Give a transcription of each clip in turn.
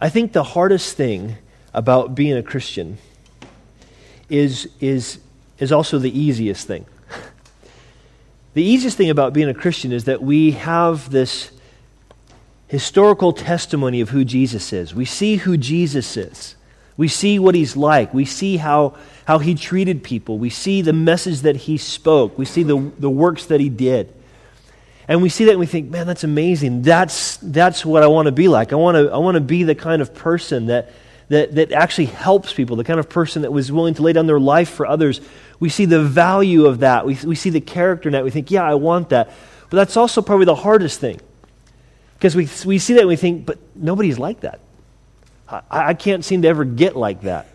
I think the hardest thing about being a Christian is, is, is also the easiest thing. The easiest thing about being a Christian is that we have this historical testimony of who Jesus is. We see who Jesus is. We see what he's like. We see how, how he treated people. We see the message that he spoke. We see the, the works that he did. And we see that and we think, man, that's amazing. That's, that's what I want to be like. I want to, I want to be the kind of person that, that, that actually helps people, the kind of person that was willing to lay down their life for others. We see the value of that. We, we see the character in that. We think, yeah, I want that. But that's also probably the hardest thing. Because we, we see that and we think, but nobody's like that. I, I can't seem to ever get like that.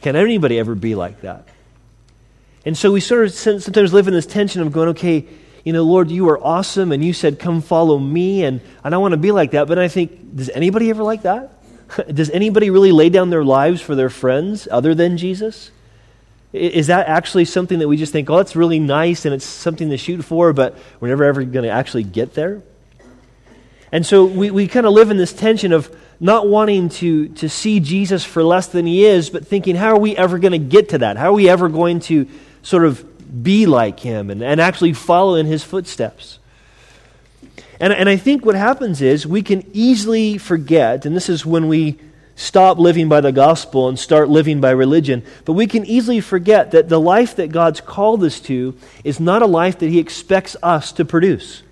Can anybody ever be like that? And so we sort of sometimes live in this tension of going, okay, you know, Lord, you are awesome, and you said, come follow me, and, and I want to be like that. But I think, does anybody ever like that? Does anybody really lay down their lives for their friends other than Jesus? Is that actually something that we just think, oh, that's really nice and it's something to shoot for, but we're never ever going to actually get there? And so we, we kind of live in this tension of not wanting to, to see Jesus for less than he is, but thinking, how are we ever going to get to that? How are we ever going to sort of be like him and, and actually follow in his footsteps? And, and I think what happens is we can easily forget, and this is when we stop living by the gospel and start living by religion, but we can easily forget that the life that God's called us to is not a life that He expects us to produce.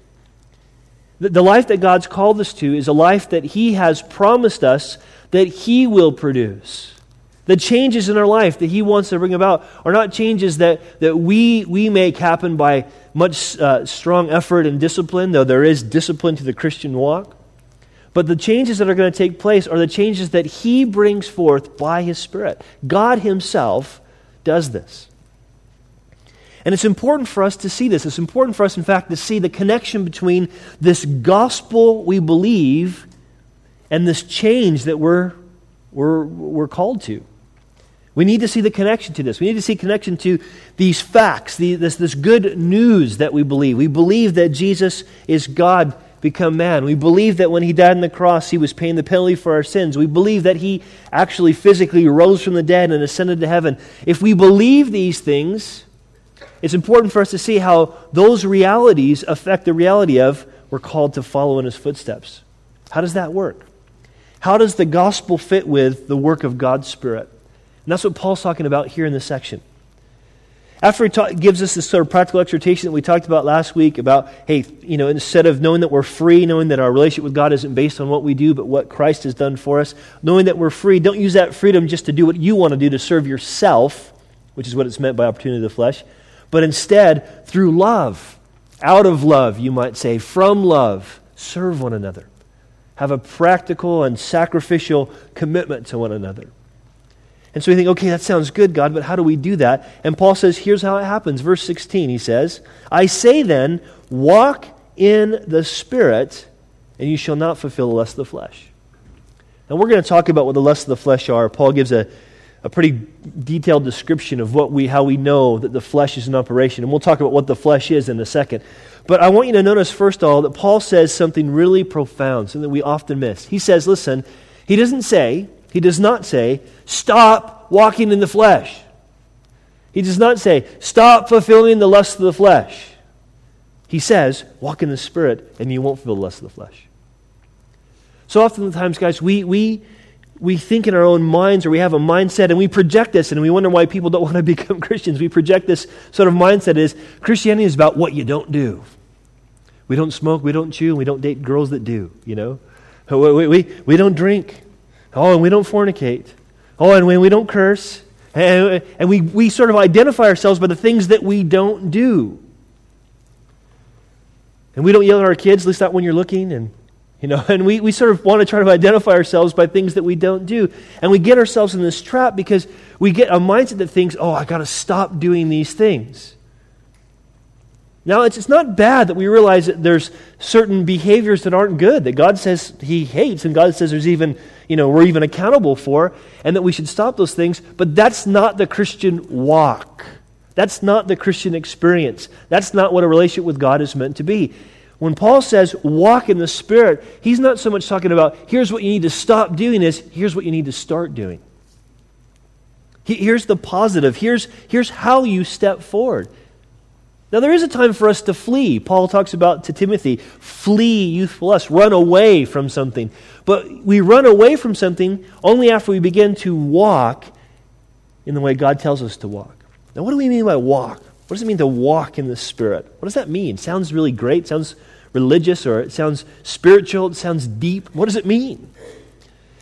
The, the life that God's called us to is a life that He has promised us that He will produce. The changes in our life that He wants to bring about are not changes that, that we, we make happen by much uh, strong effort and discipline, though there is discipline to the Christian walk. But the changes that are going to take place are the changes that He brings forth by His Spirit. God Himself does this. And it's important for us to see this. It's important for us, in fact, to see the connection between this gospel we believe and this change that we're, we're, we're called to. We need to see the connection to this. We need to see connection to these facts, the, this, this good news that we believe. We believe that Jesus is God become man. We believe that when he died on the cross, he was paying the penalty for our sins. We believe that he actually physically rose from the dead and ascended to heaven. If we believe these things, it's important for us to see how those realities affect the reality of we're called to follow in his footsteps. How does that work? How does the gospel fit with the work of God's Spirit? And that's what Paul's talking about here in this section. After he ta- gives us this sort of practical exhortation that we talked about last week about, hey, you know, instead of knowing that we're free, knowing that our relationship with God isn't based on what we do, but what Christ has done for us, knowing that we're free, don't use that freedom just to do what you want to do to serve yourself, which is what it's meant by opportunity of the flesh, but instead, through love, out of love, you might say, from love, serve one another. Have a practical and sacrificial commitment to one another. And so we think, okay, that sounds good, God, but how do we do that? And Paul says, here's how it happens. Verse 16, he says, I say then, walk in the Spirit, and you shall not fulfill the lust of the flesh. And we're going to talk about what the lusts of the flesh are. Paul gives a, a pretty detailed description of what we, how we know that the flesh is in operation. And we'll talk about what the flesh is in a second. But I want you to notice, first of all, that Paul says something really profound, something we often miss. He says, listen, he doesn't say, he does not say, stop walking in the flesh. He does not say, stop fulfilling the lust of the flesh. He says, walk in the Spirit and you won't fulfill the lust of the flesh. So oftentimes, guys, we, we, we think in our own minds or we have a mindset and we project this and we wonder why people don't want to become Christians. We project this sort of mindset is Christianity is about what you don't do. We don't smoke, we don't chew, we don't date girls that do, you know. We, we, we don't drink. Oh, and we don't fornicate. Oh, and we don't curse. And, and we, we sort of identify ourselves by the things that we don't do. And we don't yell at our kids, at least not when you're looking. And, you know, and we, we sort of want to try to identify ourselves by things that we don't do. And we get ourselves in this trap because we get a mindset that thinks, oh, I got to stop doing these things. Now, it's, it's not bad that we realize that there's certain behaviors that aren't good, that God says He hates, and God says there's even, you know, we're even accountable for, and that we should stop those things, but that's not the Christian walk. That's not the Christian experience. That's not what a relationship with God is meant to be. When Paul says walk in the Spirit, he's not so much talking about here's what you need to stop doing, as here's what you need to start doing. Here's the positive. Here's, here's how you step forward. Now, there is a time for us to flee. Paul talks about to Timothy flee youthful lust, run away from something. But we run away from something only after we begin to walk in the way God tells us to walk. Now, what do we mean by walk? What does it mean to walk in the Spirit? What does that mean? Sounds really great. Sounds religious or it sounds spiritual. It sounds deep. What does it mean?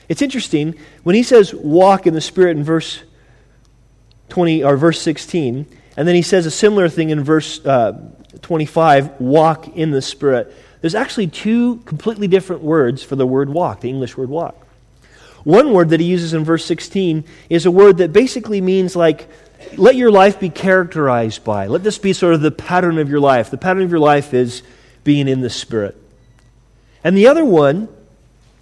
It's interesting. When he says walk in the Spirit in verse 20 or verse 16, and then he says a similar thing in verse uh, 25 walk in the Spirit. There's actually two completely different words for the word walk, the English word walk. One word that he uses in verse 16 is a word that basically means like, let your life be characterized by. Let this be sort of the pattern of your life. The pattern of your life is being in the Spirit. And the other one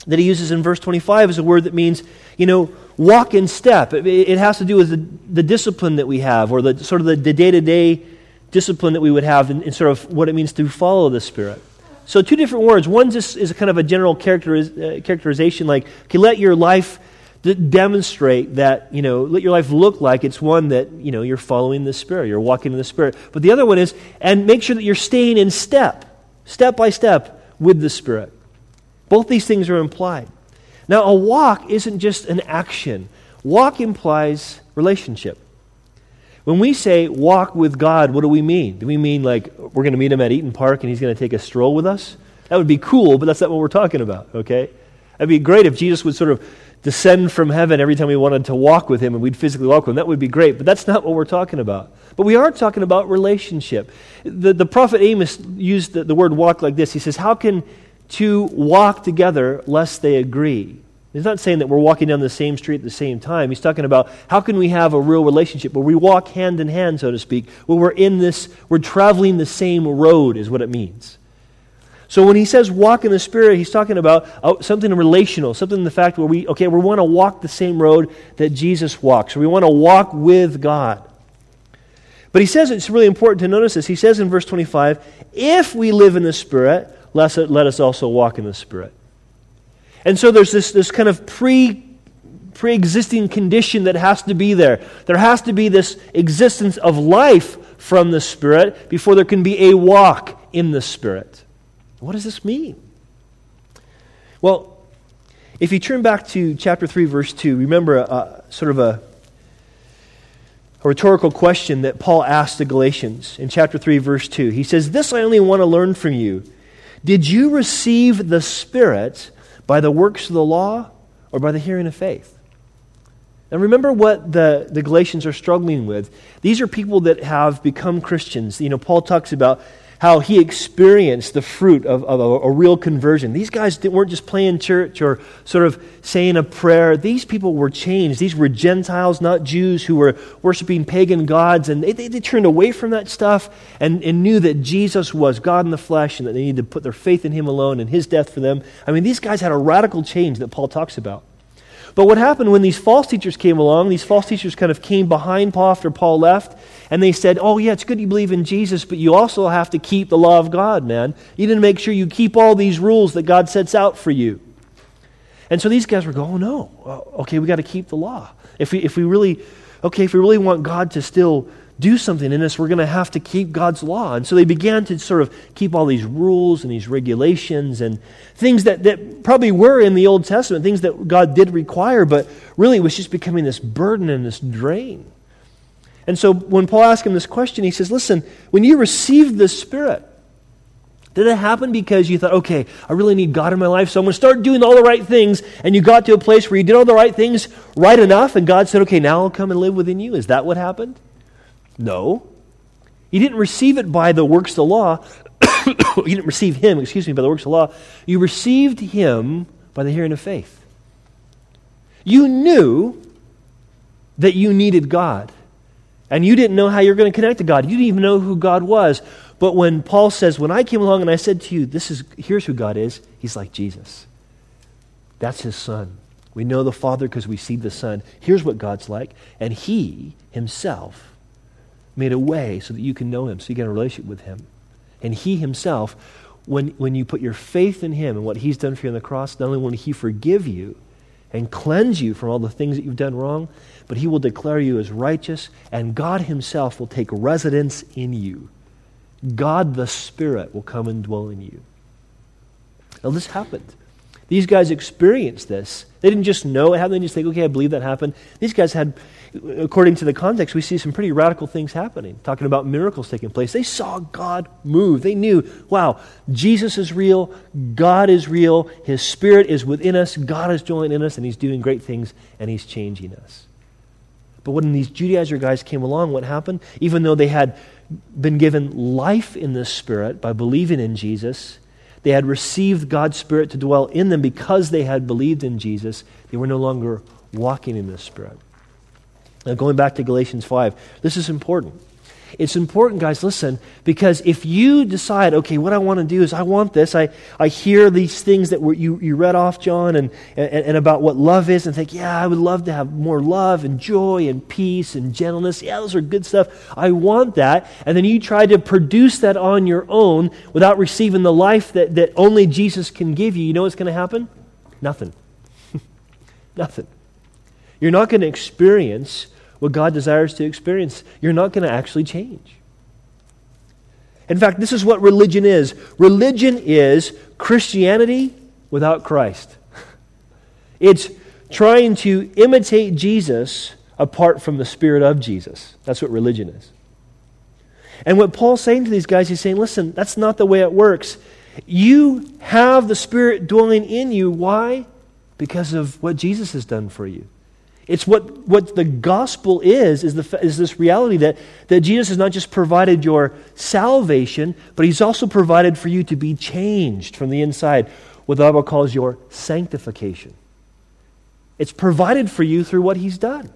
that he uses in verse 25 is a word that means, you know, walk in step. It, it has to do with the, the, discipline that we have, or the sort of the day to day discipline that we would have, in, in, sort of what it means to follow the Spirit. So, two different words. One just is kind of a general characteriz, uh, characterization, like, okay, let your life d- demonstrate that, you know, let your life look like it's one that, you know, you're following the Spirit, you're walking in the Spirit. But the other one is, and make sure that you're staying in step, step by step, with the Spirit. Both these things are implied. Now, a walk isn't just an action, walk implies relationship. When we say walk with God, what do we mean? Do we mean like we're going to meet him at Eaton Park and he's going to take a stroll with us? That would be cool, but that's not what we're talking about, okay? It'd be great if Jesus would sort of descend from heaven every time we wanted to walk with him and we'd physically walk with him. That would be great, but that's not what we're talking about. But we are talking about relationship. The, the prophet Amos used the, the word walk like this. He says, How can to walk together lest they agree. He's not saying that we're walking down the same street at the same time. He's talking about how can we have a real relationship where we walk hand in hand, so to speak, where we're in this, we're traveling the same road, is what it means. So when he says walk in the Spirit, he's talking about uh, something relational, something in the fact where we, okay, we want to walk the same road that Jesus walks, we want to walk with God. But he says it's really important to notice this. He says in verse 25, if we live in the Spirit, let us also walk in the Spirit. And so there's this, this kind of pre pre existing condition that has to be there. There has to be this existence of life from the Spirit before there can be a walk in the Spirit. What does this mean? Well, if you turn back to chapter 3, verse 2, remember a, sort of a, a rhetorical question that Paul asked the Galatians in chapter 3, verse 2. He says, This I only want to learn from you did you receive the Spirit by the works of the law or by the hearing of faith? And remember what the, the Galatians are struggling with. These are people that have become Christians. You know, Paul talks about how he experienced the fruit of, of a, a, real conversion. These guys weren't just playing church or sort of saying a prayer. These people were changed. These were Gentiles, not Jews, who were worshiping pagan gods. And they, they, they turned away from that stuff and, and knew that Jesus was God in the flesh and that they needed to put their faith in him alone and his death for them. I mean, these guys had a radical change that Paul talks about. But what happened when these false teachers came along, these false teachers kind of came behind Paul after Paul left, and they said, Oh, yeah, it's good you believe in Jesus, but you also have to keep the law of God, man. You need to make sure you keep all these rules that God sets out for you. And so these guys were going, Oh, no. Uh, okay, we got to keep the law. If we, if we really, okay, if we really want God to still do something in us, we're going to have to keep God's law. And so they began to sort of keep all these rules and these regulations and things that, that probably were in the Old Testament, things that God did require, but really it was just becoming this burden and this drain. And so when Paul asked him this question, he says, Listen, when you received the Spirit, did it happen because you thought, okay, I really need God in my life, so I'm going to start doing all the right things, and you got to a place where you did all the right things right enough, and God said, okay, now I'll come and live within you? Is that what happened? No. You didn't receive it by the works of the law. you didn't receive him, excuse me, by the works of the law. You received him by the hearing of faith. You knew that you needed God. And you didn't know how you were going to connect to God. You didn't even know who God was. But when Paul says, When I came along and I said to you, this is, here's who God is, he's like Jesus. That's his son. We know the Father because we see the Son. Here's what God's like. And he himself made a way so that you can know him, so you get a relationship with him. And he himself when, when you put your faith in Him and what He's done for you on the cross, not only will He forgive you and cleanse you from all the things that you've done wrong, but He will declare you as righteous, and God Himself will take residence in you. God the Spirit will come and dwell in you. Now, this happened. These guys experienced this. They didn't just know it happened, they just think, okay, I believe that happened. These guys had, according to the context, we see some pretty radical things happening, talking about miracles taking place. They saw God move. They knew, wow, Jesus is real, God is real, His Spirit is within us, God is dwelling in us, and He's doing great things, and He's changing us. But when these Judaizer guys came along, what happened? Even though they had been given life in the Spirit by believing in Jesus, they had received God's Spirit to dwell in them because they had believed in Jesus. They were no longer walking in the Spirit. Now, going back to Galatians 5, this is important. It's important, guys, listen, because if you decide, okay, what I want to do is I want this, I, I hear these things that were, you, you read off, John, and, and, and about what love is, and think, yeah, I would love to have more love and joy and peace and gentleness. Yeah, those are good stuff. I want that. And then you try to produce that on your own without receiving the life that, that only Jesus can give you. You know what's going to happen? Nothing. Nothing. You're not going to experience what God desires to experience, you're not going to actually change. In fact, this is what religion is religion is Christianity without Christ. It's trying to imitate Jesus apart from the Spirit of Jesus. That's what religion is. And what Paul's saying to these guys, he's saying, listen, that's not the way it works. You have the Spirit dwelling in you. Why? Because of what Jesus has done for you. It's what, what the gospel is, is, the, is this reality that, that Jesus has not just provided your salvation, but he's also provided for you to be changed from the inside, what the Bible calls your sanctification. It's provided for you through what he's done.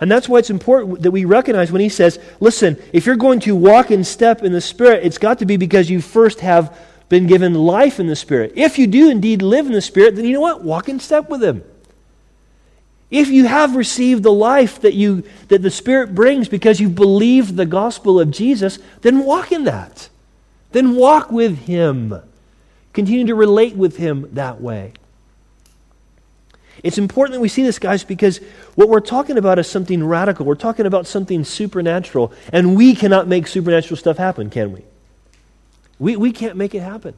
And that's why it's important that we recognize when he says, listen, if you're going to walk in step in the Spirit, it's got to be because you first have been given life in the Spirit. If you do indeed live in the Spirit, then you know what? Walk in step with him. If you have received the life that, you, that the Spirit brings because you believe the gospel of Jesus, then walk in that. Then walk with Him. Continue to relate with Him that way. It's important that we see this, guys, because what we're talking about is something radical. We're talking about something supernatural, and we cannot make supernatural stuff happen, can we? We, we can't make it happen.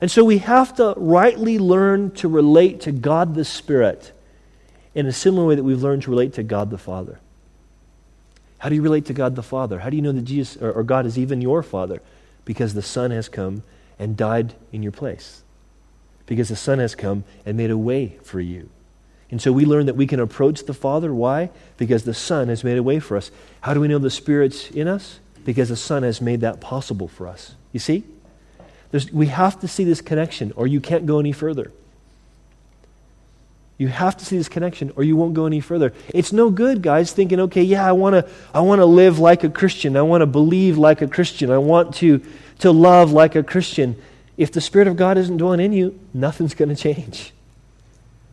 And so we have to rightly learn to relate to God the Spirit in a similar way that we've learned to relate to God the Father. How do you relate to God the Father? How do you know that Jesus or, or God is even your Father? Because the Son has come and died in your place. Because the Son has come and made a way for you. And so we learn that we can approach the Father. Why? Because the Son has made a way for us. How do we know the Spirit's in us? Because the Son has made that possible for us. You see? There's, we have to see this connection, or you can't go any further. You have to see this connection or you won't go any further. It's no good, guys, thinking, okay, yeah, I want to I wanna live like a Christian. I want to believe like a Christian. I want to, to love like a Christian. If the Spirit of God isn't dwelling in you, nothing's going to change.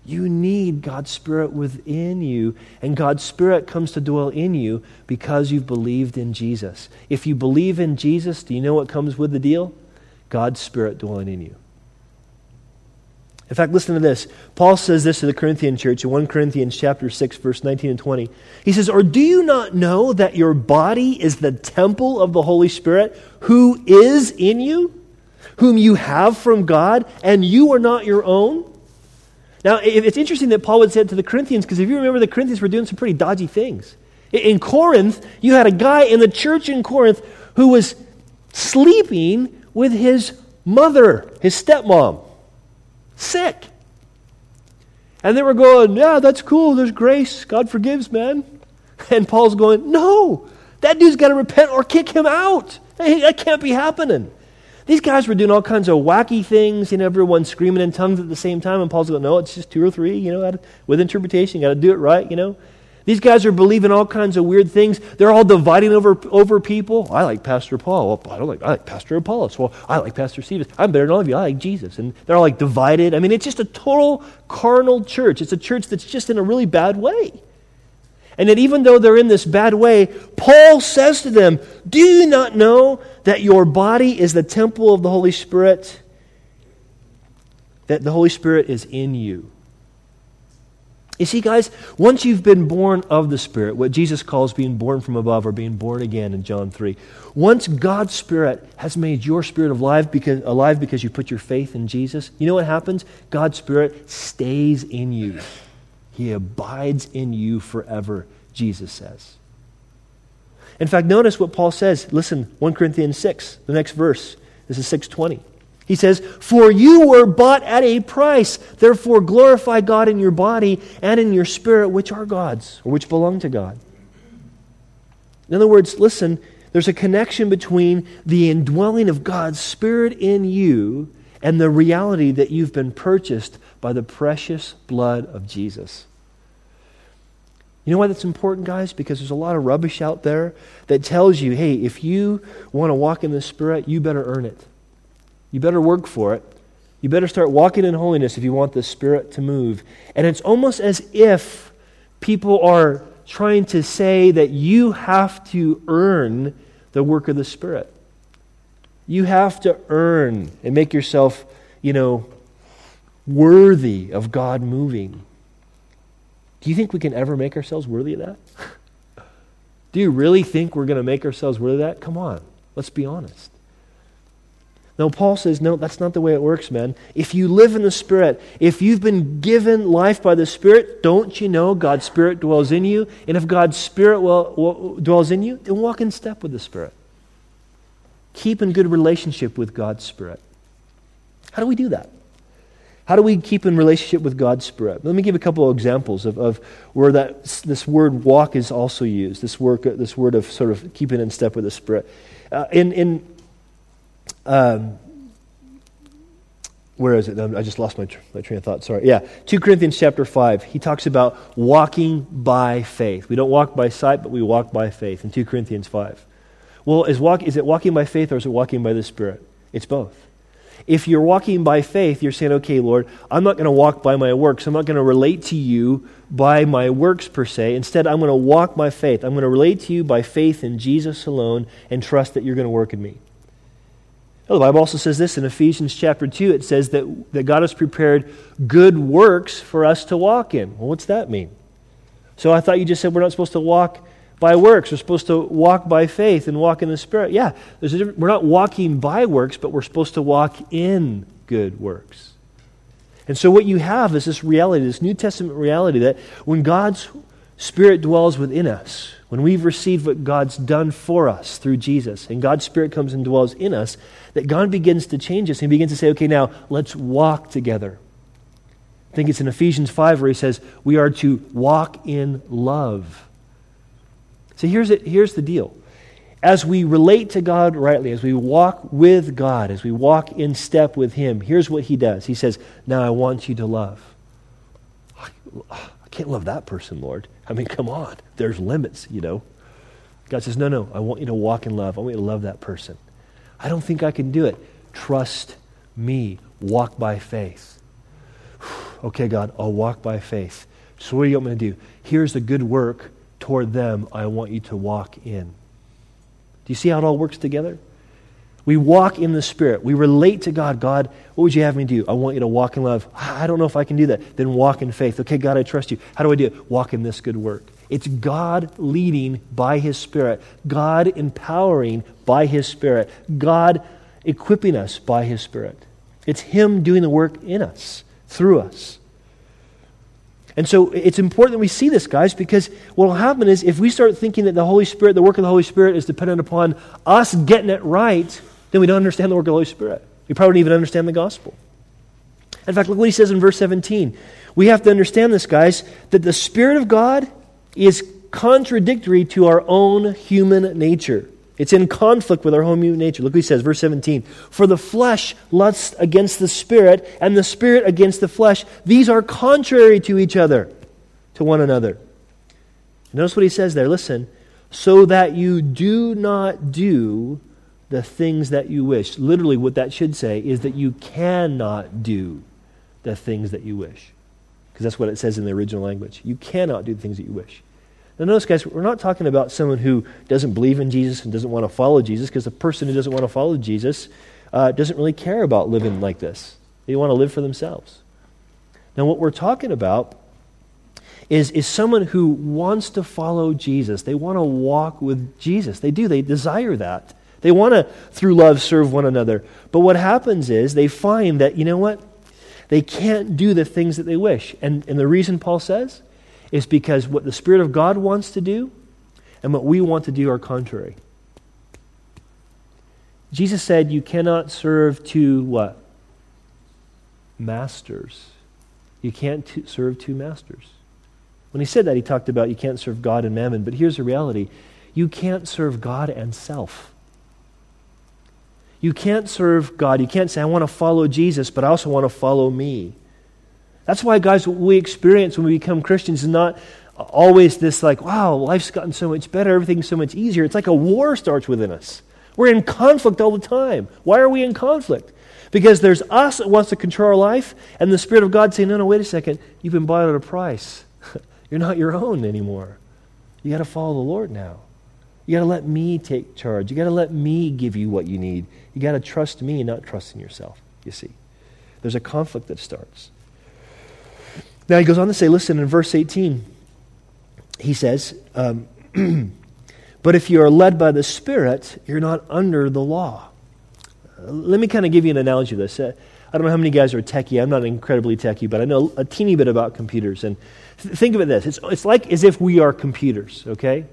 You need God's Spirit within you, and God's Spirit comes to dwell in you because you've believed in Jesus. If you believe in Jesus, do you know what comes with the deal? God's Spirit dwelling in you. In fact, listen to this. Paul says this to the Corinthian church in 1 Corinthians chapter 6 verse 19 and 20. He says, "Or do you not know that your body is the temple of the Holy Spirit who is in you, whom you have from God, and you are not your own?" Now, it's interesting that Paul would say it to the Corinthians because if you remember the Corinthians were doing some pretty dodgy things. In Corinth, you had a guy in the church in Corinth who was sleeping with his mother, his stepmom sick. And they were going, Yeah, that's cool. There's grace. God forgives, man. And Paul's going, No, that dude's got to repent or kick him out. Hey, that can't be happening. These guys were doing all kinds of wacky things, you know, everyone screaming in tongues at the same time. And Paul's going, No, it's just two or three, you know, with interpretation. You got to do it right, you know. These guys are believing all kinds of weird things. They're all dividing over, over people. I like Pastor Paul. Well, I don't like I like Pastor Apollos. Well, I like Pastor Stevens. I'm better than all of you. I like Jesus. And they're all like divided. I mean, it's just a total carnal church. It's a church that's just in a really bad way. And that even though they're in this bad way, Paul says to them, Do you not know that your body is the temple of the Holy Spirit? That the Holy Spirit is in you. You see, guys, once you've been born of the Spirit, what Jesus calls being born from above or being born again in John 3, once God's Spirit has made your spirit alive because, alive because you put your faith in Jesus, you know what happens? God's Spirit stays in you. He abides in you forever, Jesus says. In fact, notice what Paul says. Listen, 1 Corinthians 6, the next verse. This is 620. He says, For you were bought at a price. Therefore, glorify God in your body and in your spirit, which are God's, or which belong to God. In other words, listen, there's a connection between the indwelling of God's Spirit in you and the reality that you've been purchased by the precious blood of Jesus. You know why that's important, guys? Because there's a lot of rubbish out there that tells you, hey, if you want to walk in the Spirit, you better earn it. You better work for it. You better start walking in holiness if you want the Spirit to move. And it's almost as if people are trying to say that you have to earn the work of the Spirit. You have to earn and make yourself, you know, worthy of God moving. Do you think we can ever make ourselves worthy of that? Do you really think we're going to make ourselves worthy of that? Come on, let's be honest. No, Paul says, no, that's not the way it works, man. If you live in the Spirit, if you've been given life by the Spirit, don't you know God's Spirit dwells in you? And if God's Spirit will, will, dwells in you, then walk in step with the Spirit. Keep in good relationship with God's Spirit. How do we do that? How do we keep in relationship with God's Spirit? Let me give a couple of examples of, of where that, this word walk is also used, this, work, this word of sort of keeping in step with the Spirit. Uh, in, in um, where is it? I just lost my, my train of thought. Sorry. Yeah. 2 Corinthians chapter 5. He talks about walking by faith. We don't walk by sight, but we walk by faith in 2 Corinthians 5. Well, is, walk, is it walking by faith or is it walking by the Spirit? It's both. If you're walking by faith, you're saying, okay, Lord, I'm not going to walk by my works. I'm not going to relate to you by my works per se. Instead, I'm going to walk by faith. I'm going to relate to you by faith in Jesus alone and trust that you're going to work in me. The Bible also says this in Ephesians chapter 2. It says that, that God has prepared good works for us to walk in. Well, what's that mean? So I thought you just said we're not supposed to walk by works. We're supposed to walk by faith and walk in the Spirit. Yeah, we're not walking by works, but we're supposed to walk in good works. And so what you have is this reality, this New Testament reality that when God's Spirit dwells within us, when we've received what God's done for us through Jesus, and God's Spirit comes and dwells in us, that God begins to change us and begins to say, okay, now let's walk together. I think it's in Ephesians 5 where he says, we are to walk in love. So here's, it, here's the deal. As we relate to God rightly, as we walk with God, as we walk in step with Him, here's what He does. He says, Now I want you to love. I can't love that person, Lord. I mean, come on. There's limits, you know. God says, No, no, I want you to walk in love. I want you to love that person. I don't think I can do it. Trust me. Walk by faith. okay, God, I'll walk by faith. So, what do you want me to do? Here's the good work toward them I want you to walk in. Do you see how it all works together? We walk in the Spirit. We relate to God. God, what would you have me do? I want you to walk in love. I don't know if I can do that. Then walk in faith. Okay, God, I trust you. How do I do it? Walk in this good work. It's God leading by His Spirit, God empowering by His Spirit, God equipping us by His Spirit. It's Him doing the work in us, through us. And so it's important that we see this, guys, because what will happen is if we start thinking that the Holy Spirit, the work of the Holy Spirit, is dependent upon us getting it right, then we don't understand the work of the Holy Spirit. We probably don't even understand the gospel. In fact, look what he says in verse 17. We have to understand this, guys, that the Spirit of God is contradictory to our own human nature. It's in conflict with our own human nature. Look what he says, verse 17. For the flesh lusts against the spirit, and the spirit against the flesh. These are contrary to each other, to one another. Notice what he says there. Listen. So that you do not do the things that you wish. Literally, what that should say is that you cannot do the things that you wish. Because that's what it says in the original language. You cannot do the things that you wish. Now, notice, guys, we're not talking about someone who doesn't believe in Jesus and doesn't want to follow Jesus, because the person who doesn't want to follow Jesus uh, doesn't really care about living like this. They want to live for themselves. Now, what we're talking about is, is someone who wants to follow Jesus. They want to walk with Jesus. They do, they desire that. They want to, through love, serve one another. But what happens is they find that, you know what? They can't do the things that they wish. And, and the reason Paul says is because what the Spirit of God wants to do and what we want to do are contrary. Jesus said, You cannot serve two what? Masters. You can't t- serve two masters. When he said that, he talked about you can't serve God and mammon. But here's the reality you can't serve God and self. You can't serve God. You can't say, I want to follow Jesus, but I also want to follow me. That's why, guys, what we experience when we become Christians is not always this like, wow, life's gotten so much better, everything's so much easier. It's like a war starts within us. We're in conflict all the time. Why are we in conflict? Because there's us that wants to control our life, and the Spirit of God saying, no, no, wait a second. You've been bought at a price. You're not your own anymore. You got to follow the Lord now. You got to let me take charge. You got to let me give you what you need. You got to trust me, not trust in yourself, you see. There's a conflict that starts. Now he goes on to say, listen, in verse 18, he says, um, But if you are led by the Spirit, you're not under the law. Uh, let me kind of give you an analogy of this. Uh, I don't know how many guys are techie. I'm not incredibly techie, but I know a teeny bit about computers. And th- think of it this it's, it's like as if we are computers, okay?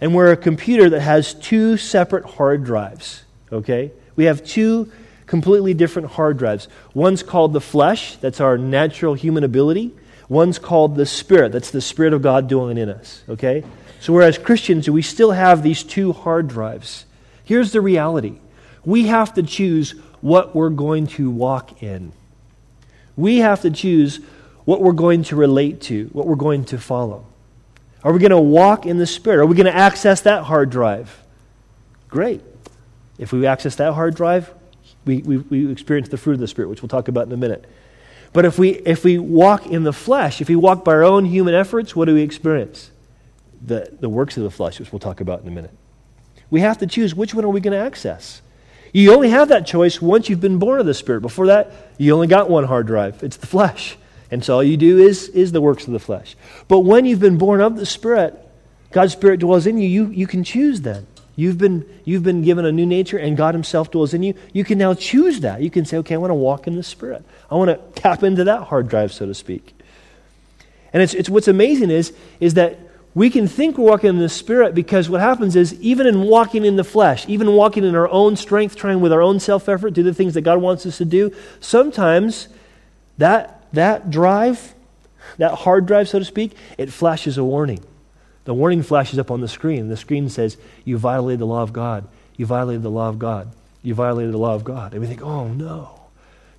And we're a computer that has two separate hard drives, okay? We have two completely different hard drives. One's called the flesh, that's our natural human ability. One's called the spirit, that's the spirit of God dwelling in us, okay? So, whereas Christians, we still have these two hard drives. Here's the reality we have to choose what we're going to walk in. We have to choose what we're going to relate to, what we're going to follow. Are we going to walk in the Spirit? Are we going to access that hard drive? Great. If we access that hard drive, we, we, we experience the fruit of the Spirit, which we'll talk about in a minute. But if we, if we walk in the flesh, if we walk by our own human efforts, what do we experience? The, the works of the flesh, which we'll talk about in a minute. We have to choose which one are we going to access. You only have that choice once you've been born of the Spirit. Before that, you only got one hard drive it's the flesh. And so all you do is, is the works of the flesh. But when you've been born of the Spirit, God's Spirit dwells in you, you, you can choose then. You've been, you've been given a new nature and God Himself dwells in you. You can now choose that. You can say, okay, I want to walk in the Spirit. I want to tap into that hard drive, so to speak. And it's, it's what's amazing is, is that we can think we're walking in the Spirit because what happens is, even in walking in the flesh, even walking in our own strength, trying with our own self effort, do the things that God wants us to do, sometimes that that drive, that hard drive, so to speak, it flashes a warning. The warning flashes up on the screen. The screen says, You violated the law of God. You violated the law of God. You violated the law of God. And we think, Oh, no.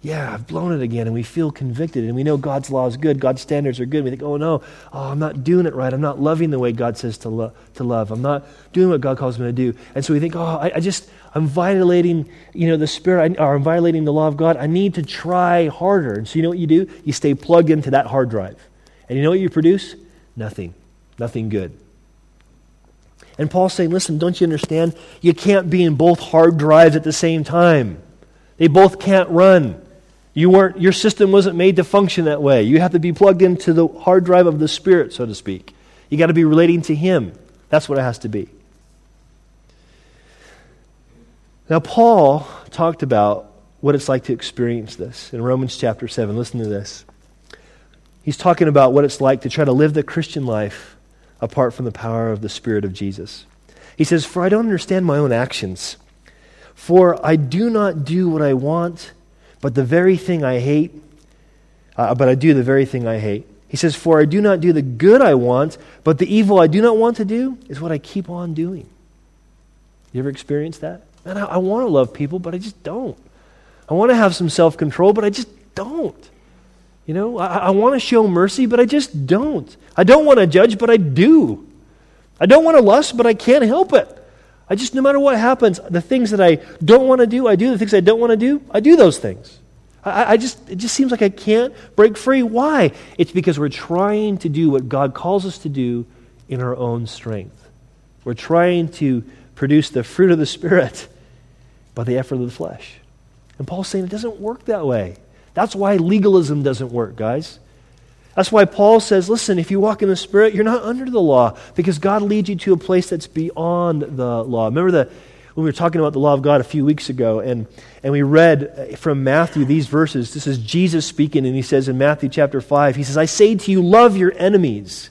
Yeah, I've blown it again. And we feel convicted. And we know God's law is good. God's standards are good. We think, Oh, no. Oh, I'm not doing it right. I'm not loving the way God says to, lo- to love. I'm not doing what God calls me to do. And so we think, Oh, I, I just, I'm violating, you know, the Spirit, or I'm violating the law of God. I need to try harder. And so you know what you do? You stay plugged into that hard drive. And you know what you produce? Nothing. Nothing good. And Paul's saying, listen, don't you understand? You can't be in both hard drives at the same time. They both can't run. You weren't, your system wasn't made to function that way. You have to be plugged into the hard drive of the Spirit, so to speak. You got to be relating to Him. That's what it has to be. Now, Paul talked about what it's like to experience this in Romans chapter 7. Listen to this. He's talking about what it's like to try to live the Christian life apart from the power of the Spirit of Jesus. He says, For I don't understand my own actions. For I do not do what I want, but the very thing I hate, uh, but I do the very thing I hate. He says, For I do not do the good I want, but the evil I do not want to do is what I keep on doing. You ever experienced that? Man, I, I want to love people, but I just don't. I want to have some self control, but I just don't. You know, I, I want to show mercy, but I just don't. I don't want to judge, but I do. I don't want to lust, but I can't help it. I just, no matter what happens, the things that I don't want to do, I do. The things I don't want to do, I do those things. I, I, just, it just seems like I can't break free. Why? It's because we're trying to do what God calls us to do in our own strength. We're trying to produce the fruit of the Spirit by the effort of the flesh. And Paul's saying it doesn't work that way. That's why legalism doesn't work, guys. That's why Paul says, listen, if you walk in the Spirit, you're not under the law because God leads you to a place that's beyond the law. Remember the, when we were talking about the law of God a few weeks ago, and, and we read uh, from Matthew these verses. This is Jesus speaking, and he says in Matthew chapter 5, he says, I say to you, love your enemies.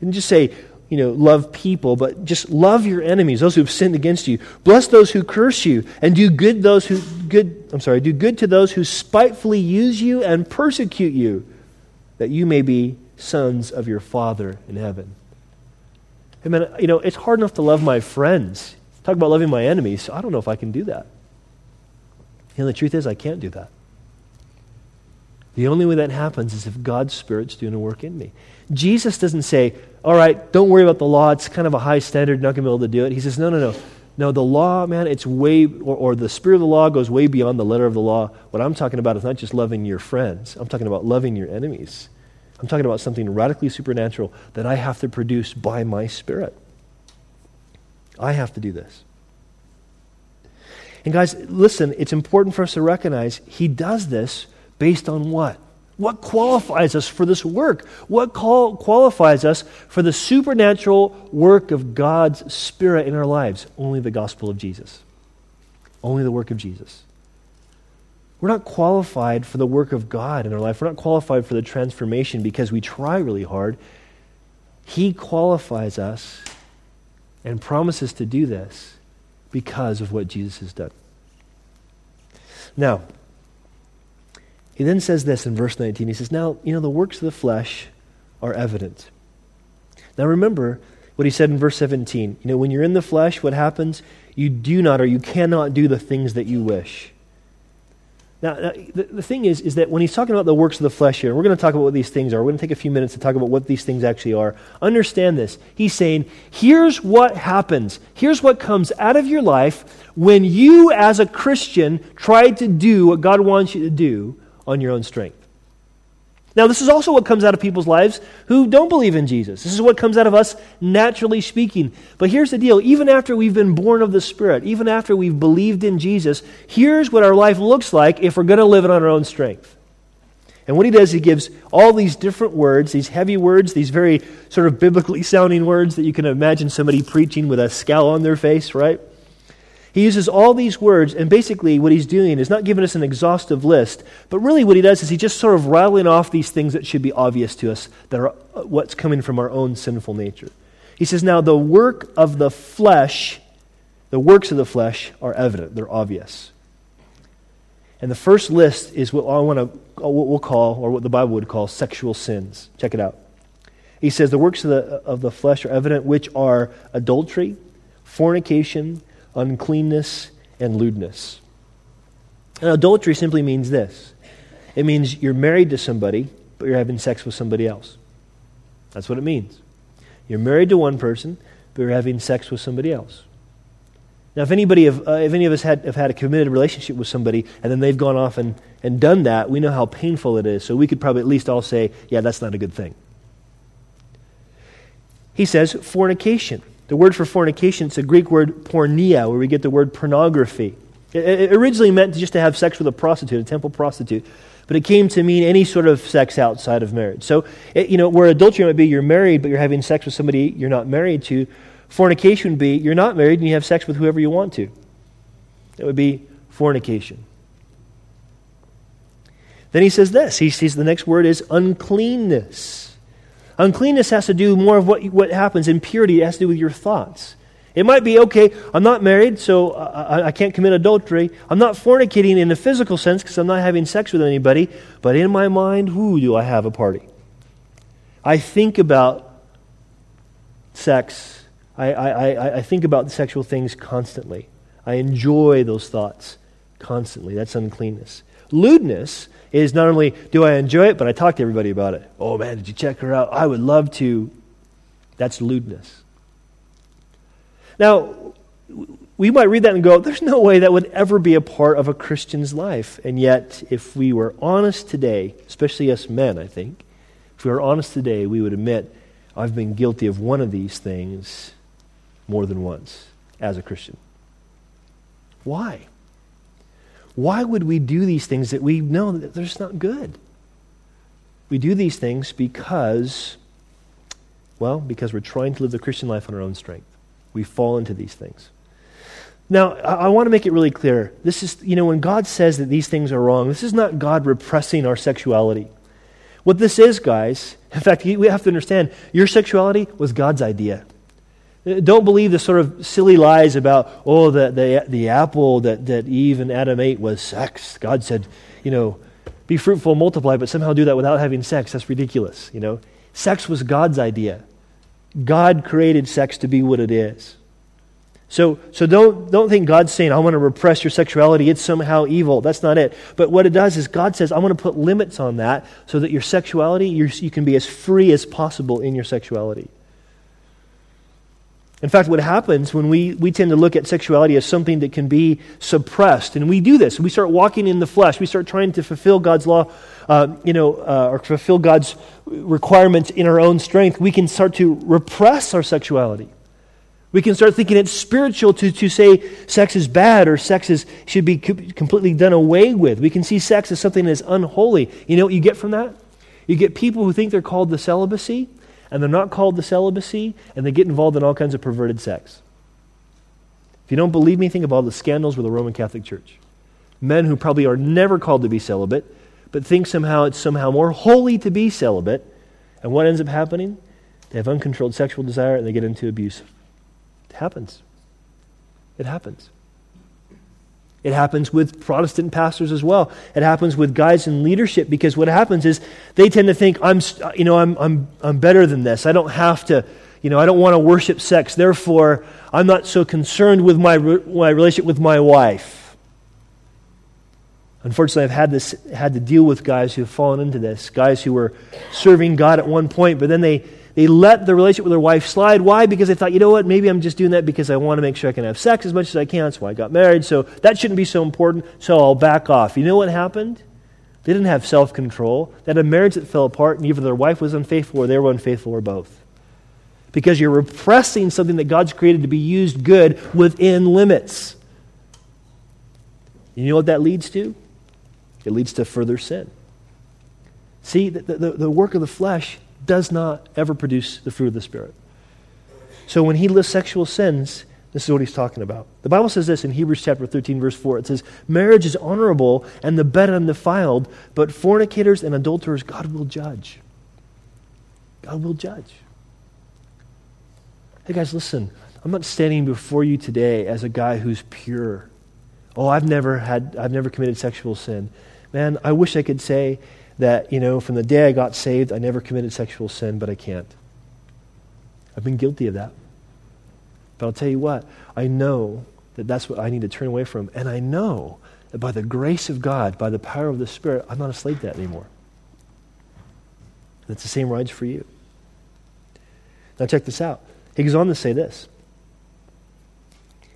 He didn't just say, you know, love people, but just love your enemies, those who have sinned against you. Bless those who curse you, and do good those who good I'm sorry, do good to those who spitefully use you and persecute you, that you may be sons of your Father in heaven. Mean, you know, it's hard enough to love my friends. Talk about loving my enemies. I don't know if I can do that. You know, the truth is, I can't do that. The only way that happens is if God's Spirit's doing a work in me. Jesus doesn't say, all right, don't worry about the law. It's kind of a high standard. Not going to be able to do it. He says, no, no, no. No, the law, man, it's way, or, or, the spirit of the law goes way beyond the letter of the law. What I'm talking about is not just loving your friends, I'm talking about loving your enemies. I'm talking about something radically supernatural that I have to produce by my spirit. I have to do this. And guys, listen, it's important for us to recognize he does this based on what? What qualifies us for this work? What call, qualifies us for the supernatural work of God's Spirit in our lives? Only the gospel of Jesus. Only the work of Jesus. We're not qualified for the work of God in our life. We're not qualified for the transformation because we try really hard. He qualifies us and promises to do this because of what Jesus has done. Now, he then says this in verse 19. He says, Now, you know, the works of the flesh are evident. Now, remember what he said in verse 17. You know, when you're in the flesh, what happens? You do not or you cannot do the things that you wish. Now, the, the thing is, is that when he's talking about the works of the flesh here, we're going to talk about what these things are. We're going to take a few minutes to talk about what these things actually are. Understand this. He's saying, here's what happens. Here's what comes out of your life when you, as a Christian, try to do what God wants you to do on your own strength. Now, this is also what comes out of people's lives who don't believe in Jesus. This is what comes out of us naturally speaking. But here's the deal even after we've been born of the Spirit, even after we've believed in Jesus, here's what our life looks like if we're going to live it on our own strength. And what he does, he gives all these different words, these heavy words, these very sort of biblically sounding words that you can imagine somebody preaching with a scowl on their face, right? He uses all these words, and basically what he's doing is not giving us an exhaustive list, but really what he does is he just sort of rattling off these things that should be obvious to us that are uh, what's coming from our own sinful nature. He says, Now the work of the flesh, the works of the flesh are evident, they're obvious. And the first list is what I want to, uh, what we'll call, or what the Bible would call, sexual sins. Check it out. He says, The works of the, of the flesh are evident, which are adultery, fornication, uncleanness, and lewdness. And adultery simply means this it means you're married to somebody, but you're having sex with somebody else. That's what it means. You're married to one person, but you're having sex with somebody else. Now, if anybody, have, uh, if any of us had, have had a committed relationship with somebody and then they've gone off and, and done that, we know how painful it is. So we could probably at least all say, yeah, that's not a good thing. He says fornication. The word for fornication, it's a Greek word porneia, where we get the word pornography. It, it originally meant just to have sex with a prostitute, a temple prostitute, but it came to mean any sort of sex outside of marriage. So, it, you know, where adultery might be you're married, but you're having sex with somebody you're not married to, fornication would be you're not married and you have sex with whoever you want to. That would be fornication. Then he says this. He sees the next word is uncleanness. Uncleanness has to do more of what, what happens. Impurity has to do with your thoughts. It might be, okay, I'm not married, so I, I can't commit adultery. I'm not fornicating in the physical sense because I'm not having sex with anybody. But in my mind, who do I have a party? I think about sex. I, I, I think about sexual things constantly. I enjoy those thoughts constantly. That's uncleanness. Lewdness is not only do I enjoy it, but I talk to everybody about it. Oh man, did you check her out? I would love to. That's lewdness. Now, we might read that and go, there's no way that would ever be a part of a Christian's life. And yet, if we were honest today, especially us men, I think, if we were honest today, we would admit I've been guilty of one of these things more than once as a Christian. Why? Why would we do these things that we know that they're just not good? We do these things because, well, because we're trying to live the Christian life on our own strength. We fall into these things. Now, I, I want to make it really clear. This is, you know, when God says that these things are wrong, this is not God repressing our sexuality. What this is, guys, in fact, we have to understand your sexuality was God's idea. Don't believe the sort of silly lies about, oh, the, the, the apple that, that Eve and Adam ate was sex. God said, you know, be fruitful, multiply, but somehow do that without having sex. That's ridiculous, you know. Sex was God's idea. God created sex to be what it is. So, so don't, don't think God's saying, I want to repress your sexuality. It's somehow evil. That's not it. But what it does is God says, I want to put limits on that so that your sexuality, you can be as free as possible in your sexuality. In fact, what happens when we, we tend to look at sexuality as something that can be suppressed, and we do this, we start walking in the flesh, we start trying to fulfill God's law, uh, you know, uh, or fulfill God's requirements in our own strength, we can start to repress our sexuality. We can start thinking it's spiritual to, to say sex is bad or sex is, should be completely done away with. We can see sex as something that is unholy. You know what you get from that? You get people who think they're called the celibacy, and they're not called the celibacy, and they get involved in all kinds of perverted sex. If you don't believe me, think of all the scandals with the Roman Catholic Church. Men who probably are never called to be celibate, but think somehow it's somehow more holy to be celibate. And what ends up happening? They have uncontrolled sexual desire and they get into abuse. It happens. It happens. It happens with Protestant pastors as well. It happens with guys in leadership because what happens is they tend to think, I'm, uh, you know, I'm, I'm, I'm better than this. I don't have to, you know, I don't want to worship sex. Therefore, I'm not so concerned with my, my relationship with my wife. Unfortunately, I've had, this, had to deal with guys who have fallen into this, guys who were serving God at one point, but then they, they let the relationship with their wife slide. Why? Because they thought, you know what, maybe I'm just doing that because I want to make sure I can have sex as much as I can. That's why I got married. So that shouldn't be so important. So I'll back off. You know what happened? They didn't have self control. They had a marriage that fell apart, and either their wife was unfaithful or they were unfaithful or both. Because you're repressing something that God's created to be used good within limits. You know what that leads to? It leads to further sin. See, the, the, the work of the flesh does not ever produce the fruit of the Spirit. So when he lists sexual sins, this is what he's talking about. The Bible says this in Hebrews chapter 13, verse 4. It says, Marriage is honorable and the bed undefiled, but fornicators and adulterers God will judge. God will judge. Hey guys, listen. I'm not standing before you today as a guy who's pure. Oh, I've never had I've never committed sexual sin. Man, I wish I could say that, you know, from the day I got saved, I never committed sexual sin, but I can't. I've been guilty of that. But I'll tell you what, I know that that's what I need to turn away from. And I know that by the grace of God, by the power of the Spirit, I'm not a slave to that anymore. That's the same rights for you. Now, check this out. He goes on to say this.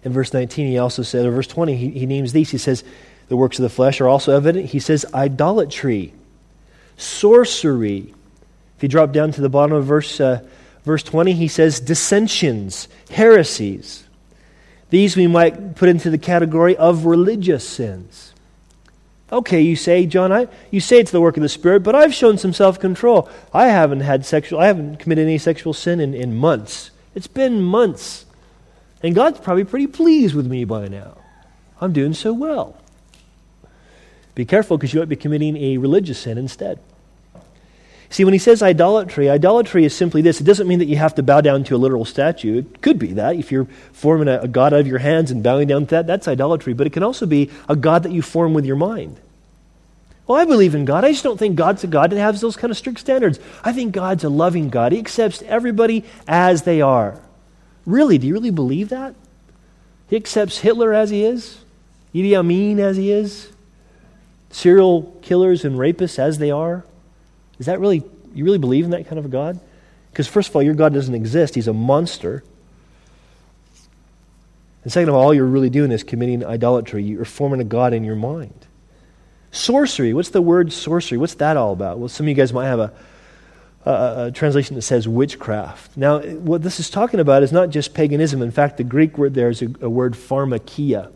In verse 19, he also said, or verse 20, he, he names these. He says, The works of the flesh are also evident. He says, idolatry sorcery. If you drop down to the bottom of verse, uh, verse 20, he says dissensions, heresies. These we might put into the category of religious sins. Okay, you say, John, I, you say it's the work of the Spirit, but I've shown some self control. I haven't had sexual, I haven't committed any sexual sin in, in months. It's been months. And God's probably pretty pleased with me by now. I'm doing so well. Be careful because you might be committing a religious sin instead. See, when he says idolatry, idolatry is simply this. It doesn't mean that you have to bow down to a literal statue. It could be that. If you're forming a, a god out of your hands and bowing down to that, that's idolatry. But it can also be a god that you form with your mind. Well, I believe in God. I just don't think God's a God that has those kind of strict standards. I think God's a loving God. He accepts everybody as they are. Really? Do you really believe that? He accepts Hitler as he is, Idi Amin as he is, serial killers and rapists as they are? Is that really, you really believe in that kind of a God? Because, first of all, your God doesn't exist, He's a monster. And second of all, all you're really doing is committing idolatry. You're forming a God in your mind. Sorcery. What's the word sorcery? What's that all about? Well, some of you guys might have a, a translation that says witchcraft. Now, what this is talking about is not just paganism. In fact, the Greek word there is a, a word pharmakia.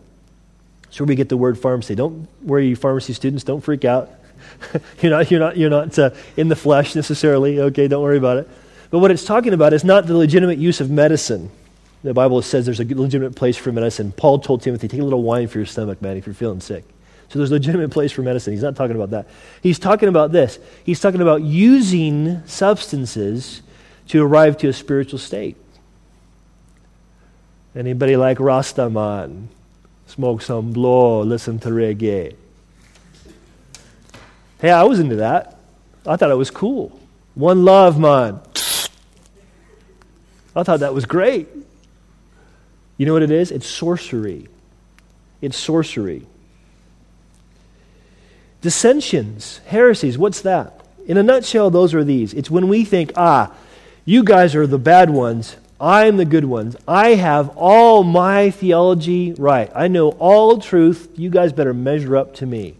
So where we get the word pharmacy. Don't worry, you pharmacy students, don't freak out. you're not, you're not, you're not uh, in the flesh necessarily. Okay, don't worry about it. But what it's talking about is not the legitimate use of medicine. The Bible says there's a legitimate place for medicine. Paul told Timothy, take a little wine for your stomach, man, if you're feeling sick. So there's a legitimate place for medicine. He's not talking about that. He's talking about this. He's talking about using substances to arrive to a spiritual state. Anybody like Rastaman? Smoke some blow, listen to reggae. Hey, I was into that. I thought it was cool. One love, man. I thought that was great. You know what it is? It's sorcery. It's sorcery. Dissensions, heresies, what's that? In a nutshell, those are these. It's when we think, ah, you guys are the bad ones, I'm the good ones. I have all my theology right. I know all truth. You guys better measure up to me.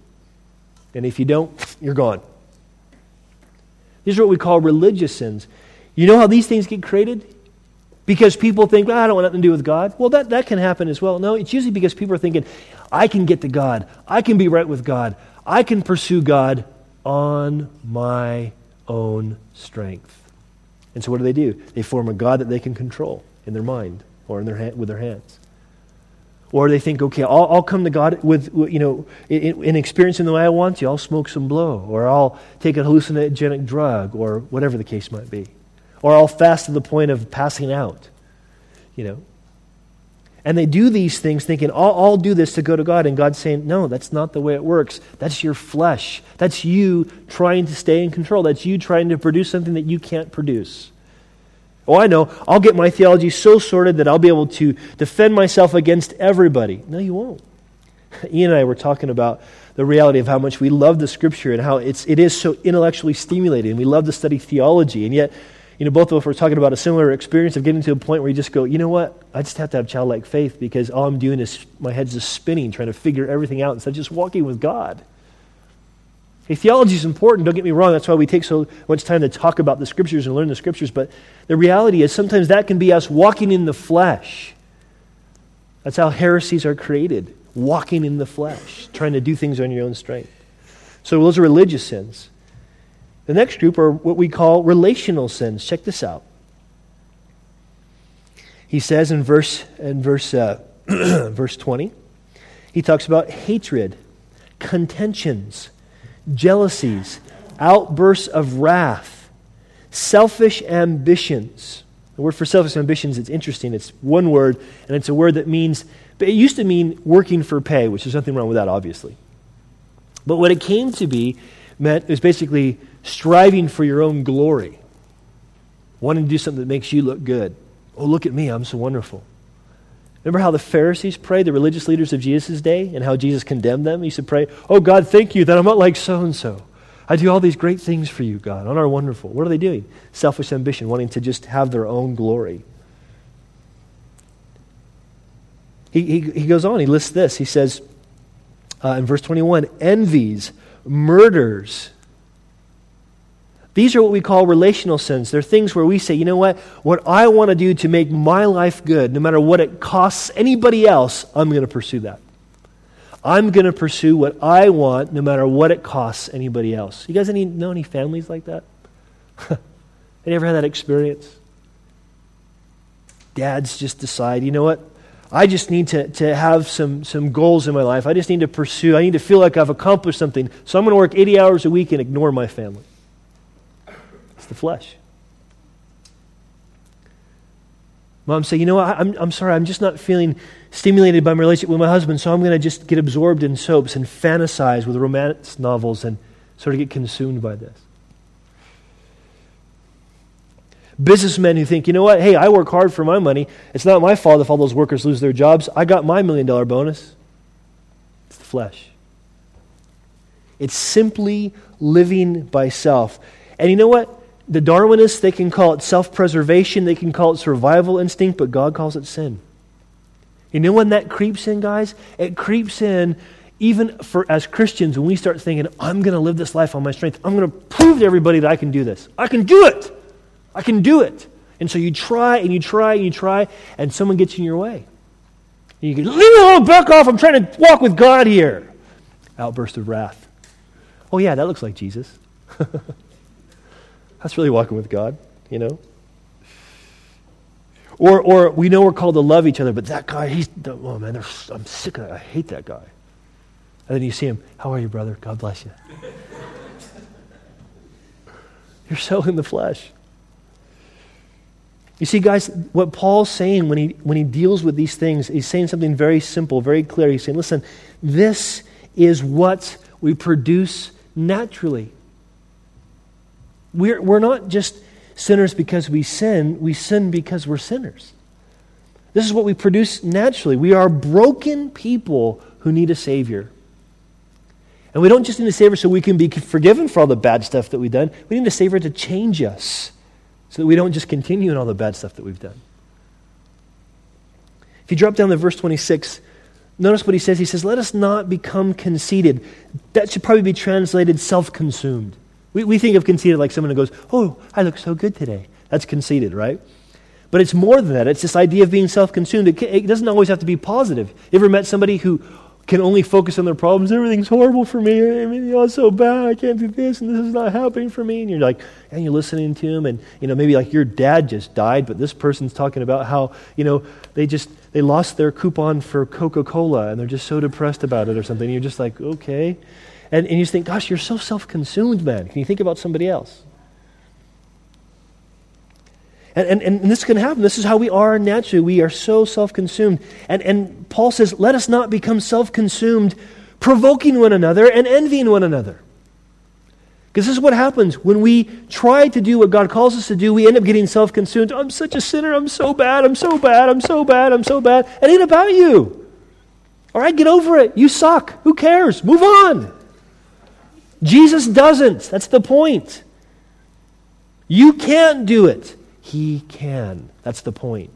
And if you don't, you're gone. These are what we call religious sins. You know how these things get created? Because people think, well, I don't want nothing to do with God. Well, that, that can happen as well. No, it's usually because people are thinking, I can get to God. I can be right with God. I can pursue God on my own strength. And so what do they do? They form a God that they can control in their mind or in their hand, with their hands. Or they think, okay, I'll, I'll come to God with, you know, in, in experiencing the way I want to. I'll smoke some blow, or I'll take a hallucinogenic drug, or whatever the case might be. Or I'll fast to the point of passing out, you know. And they do these things thinking, I'll, I'll, do this to go to God. And God's saying, No, that's not the way it works. That's your flesh. That's you trying to stay in control. That's you trying to produce something that you can't produce. Oh, I know. I'll get my theology so sorted that I'll be able to defend myself against everybody. No, you won't. Ian and I were talking about the reality of how much we love the Scripture and how it's, it is so intellectually stimulating. We love to study theology. And yet, you know, both of us were talking about a similar experience of getting to a point where you just go, you know what? I just have to have childlike faith because all I'm doing is my head's just spinning, trying to figure everything out instead of just walking with God. Hey, theology is important, don't get me wrong. That's why we take so much time to talk about the scriptures and learn the scriptures. But the reality is sometimes that can be us walking in the flesh. That's how heresies are created walking in the flesh, trying to do things on your own strength. So those are religious sins. The next group are what we call relational sins. Check this out. He says in verse, in verse, uh, verse 20, he talks about hatred, contentions, jealousies, outbursts of wrath, selfish ambitions. The word for selfish ambitions, it's interesting. It's one word, and it's a word that means, but it used to mean working for pay, which is nothing wrong with that, obviously. But what it came to be meant is basically striving for your own glory, wanting to do something that makes you look good. Oh, look at me, I'm so wonderful. Remember how the Pharisees prayed, the religious leaders of Jesus' day, and how Jesus condemned them? He used to pray, Oh, God, thank you that I'm not like so and so. I do all these great things for you, God. On our wonderful. What are they doing? Selfish ambition, wanting to just have their own glory. He, he, he goes on, he lists this. He says uh, in verse 21 envies, murders, these are what we call relational sins. They're things where we say, you know what? What I want to do to make my life good, no matter what it costs anybody else, I'm going to pursue that. I'm going to pursue what I want, no matter what it costs anybody else. You guys any, know any families like that? Have you ever had that experience? Dads just decide, you know what? I just need to, to have some, some goals in my life. I just need to pursue, I need to feel like I've accomplished something. So I'm going to work 80 hours a week and ignore my family the flesh. Mom say, you know what, I'm, I'm sorry, I'm just not feeling stimulated by my relationship with my husband, so I'm going to just get absorbed in soaps and fantasize with romance novels and sort of get consumed by this. Businessmen who think, you know what, hey, I work hard for my money. It's not my fault if all those workers lose their jobs. I got my million dollar bonus. It's the flesh. It's simply living by self. And you know what? The Darwinists, they can call it self preservation, they can call it survival instinct, but God calls it sin. You know when that creeps in, guys? It creeps in even for as Christians, when we start thinking, I'm going to live this life on my strength, I'm going to prove to everybody that I can do this. I can do it. I can do it. And so you try and you try and you try, and someone gets in your way. And you go, leave me alone, back off. I'm trying to walk with God here. Outburst of wrath. Oh, yeah, that looks like Jesus. That's really walking with God, you know? Or, or we know we're called to love each other, but that guy, he's, oh man, I'm sick of that. I hate that guy. And then you see him, how are you, brother? God bless you. You're so in the flesh. You see, guys, what Paul's saying when he, when he deals with these things, he's saying something very simple, very clear. He's saying, listen, this is what we produce naturally. We're, we're not just sinners because we sin, we sin because we're sinners. This is what we produce naturally. We are broken people who need a Savior. And we don't just need a Savior so we can be forgiven for all the bad stuff that we've done. We need a Savior to change us so that we don't just continue in all the bad stuff that we've done. If you drop down to verse 26, notice what he says. He says, Let us not become conceited. That should probably be translated self consumed. We, we think of conceited like someone who goes, Oh, I look so good today. That's conceited, right? But it's more than that. It's this idea of being self consumed. It, it, doesn't always have to be positive. You ever met somebody who can only focus on their problems? Everything's horrible for me. I mean, oh, it's so bad. I can't do this, and this is not happening for me. And you're like, and you're listening to them, and you know maybe like your dad just died, but this person's talking about how you know they just they lost their coupon for Coca Cola, and they're just so depressed about it or something. And you're just like, okay. And, and you think, gosh, you're so self consumed, man. Can you think about somebody else? And, and, and this can happen. This is how we are naturally. We are so self consumed. And, and Paul says, let us not become self consumed, provoking one another and envying one another. Because this is what happens when we try to do what God calls us to do, we end up getting self consumed. I'm such a sinner. I'm so bad. I'm so bad. I'm so bad. I'm so bad. It ain't about you. All right, get over it. You suck. Who cares? Move on. Jesus doesn't. That's the point. You can't do it. He can. That's the point.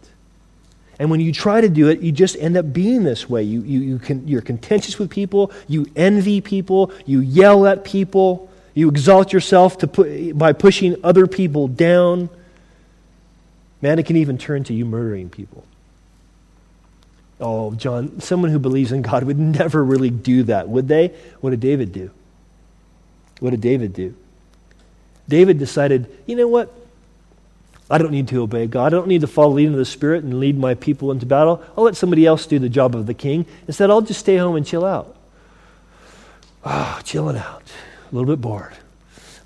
And when you try to do it, you just end up being this way. You, you, you can, you're contentious with people, you envy people, you yell at people, you exalt yourself to put, by pushing other people down. Man, it can even turn to you murdering people. Oh, John, someone who believes in God would never really do that, would they? What did David do? What did David do? David decided, you know what? I don't need to obey God. I don't need to follow the leading of the Spirit and lead my people into battle. I'll let somebody else do the job of the king. Instead, I'll just stay home and chill out. Oh, chilling out. A little bit bored.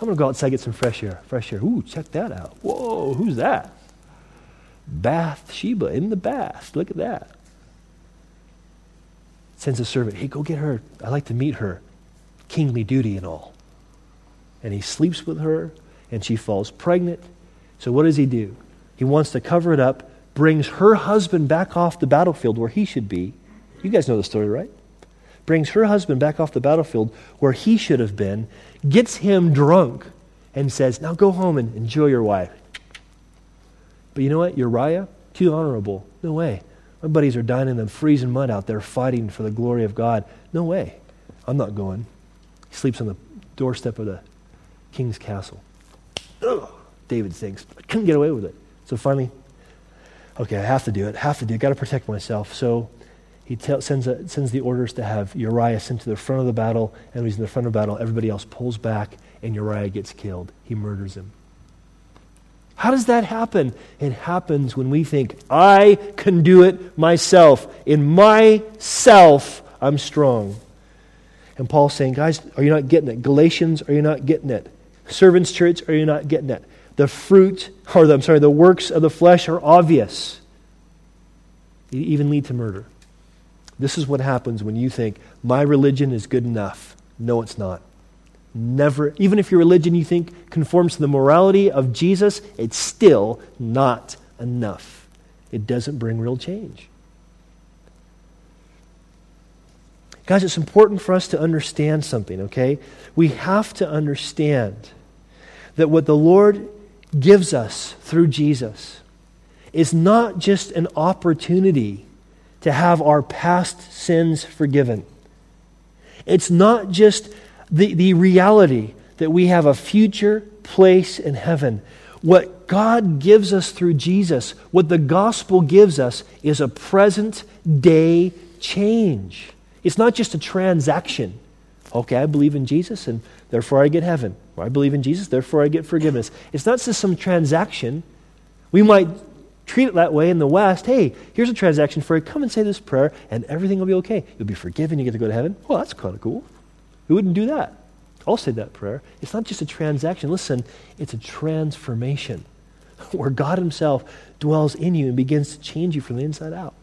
I'm going to go outside get some fresh air. Fresh air. Ooh, check that out. Whoa, who's that? Bathsheba in the bath. Look at that. Sends a servant. Hey, go get her. I like to meet her. Kingly duty and all and he sleeps with her, and she falls pregnant. So, what does he do? He wants to cover it up, brings her husband back off the battlefield where he should be. You guys know the story, right? Brings her husband back off the battlefield where he should have been, gets him drunk, and says, Now go home and enjoy your wife. But you know what? Uriah, too honorable. No way. My buddies are dying in the freezing mud out there fighting for the glory of God. No way. I'm not going. He sleeps on the doorstep of the king's castle. Ugh, David thinks, I couldn't get away with it. So finally, okay, I have to do it, I have to do it, got to protect myself. So he sends, a, sends the orders to have Uriah sent to the front of the battle, and when he's in the front of the battle, everybody else pulls back, and Uriah gets killed. He murders him. How does that happen? It happens when we think, I can do it myself. In myself, I'm strong. And Paul's saying, guys, are you not getting it? Galatians, are you not getting it? Servants Church, are you not getting it? The fruit, or the, I'm sorry, the works of the flesh are obvious. They even lead to murder. This is what happens when you think, my religion is good enough. No, it's not. Never, even if your religion you think conforms to the morality of Jesus, it's still not enough. It doesn't bring real change. Guys, it's important for us to understand something, okay? We have to understand that what the Lord gives us through Jesus is not just an opportunity to have our past sins forgiven. It's not just the, the reality that we have a future place in heaven. What God gives us through Jesus, what the gospel gives us, is a present day change. It's not just a transaction. Okay, I believe in Jesus and therefore I get heaven. Or I believe in Jesus, therefore I get forgiveness. It's not just some transaction. We might treat it that way in the West. Hey, here's a transaction for you. Come and say this prayer and everything will be okay. You'll be forgiven. You get to go to heaven. Well, that's kind of cool. Who wouldn't do that? I'll say that prayer. It's not just a transaction. Listen, it's a transformation where God Himself dwells in you and begins to change you from the inside out.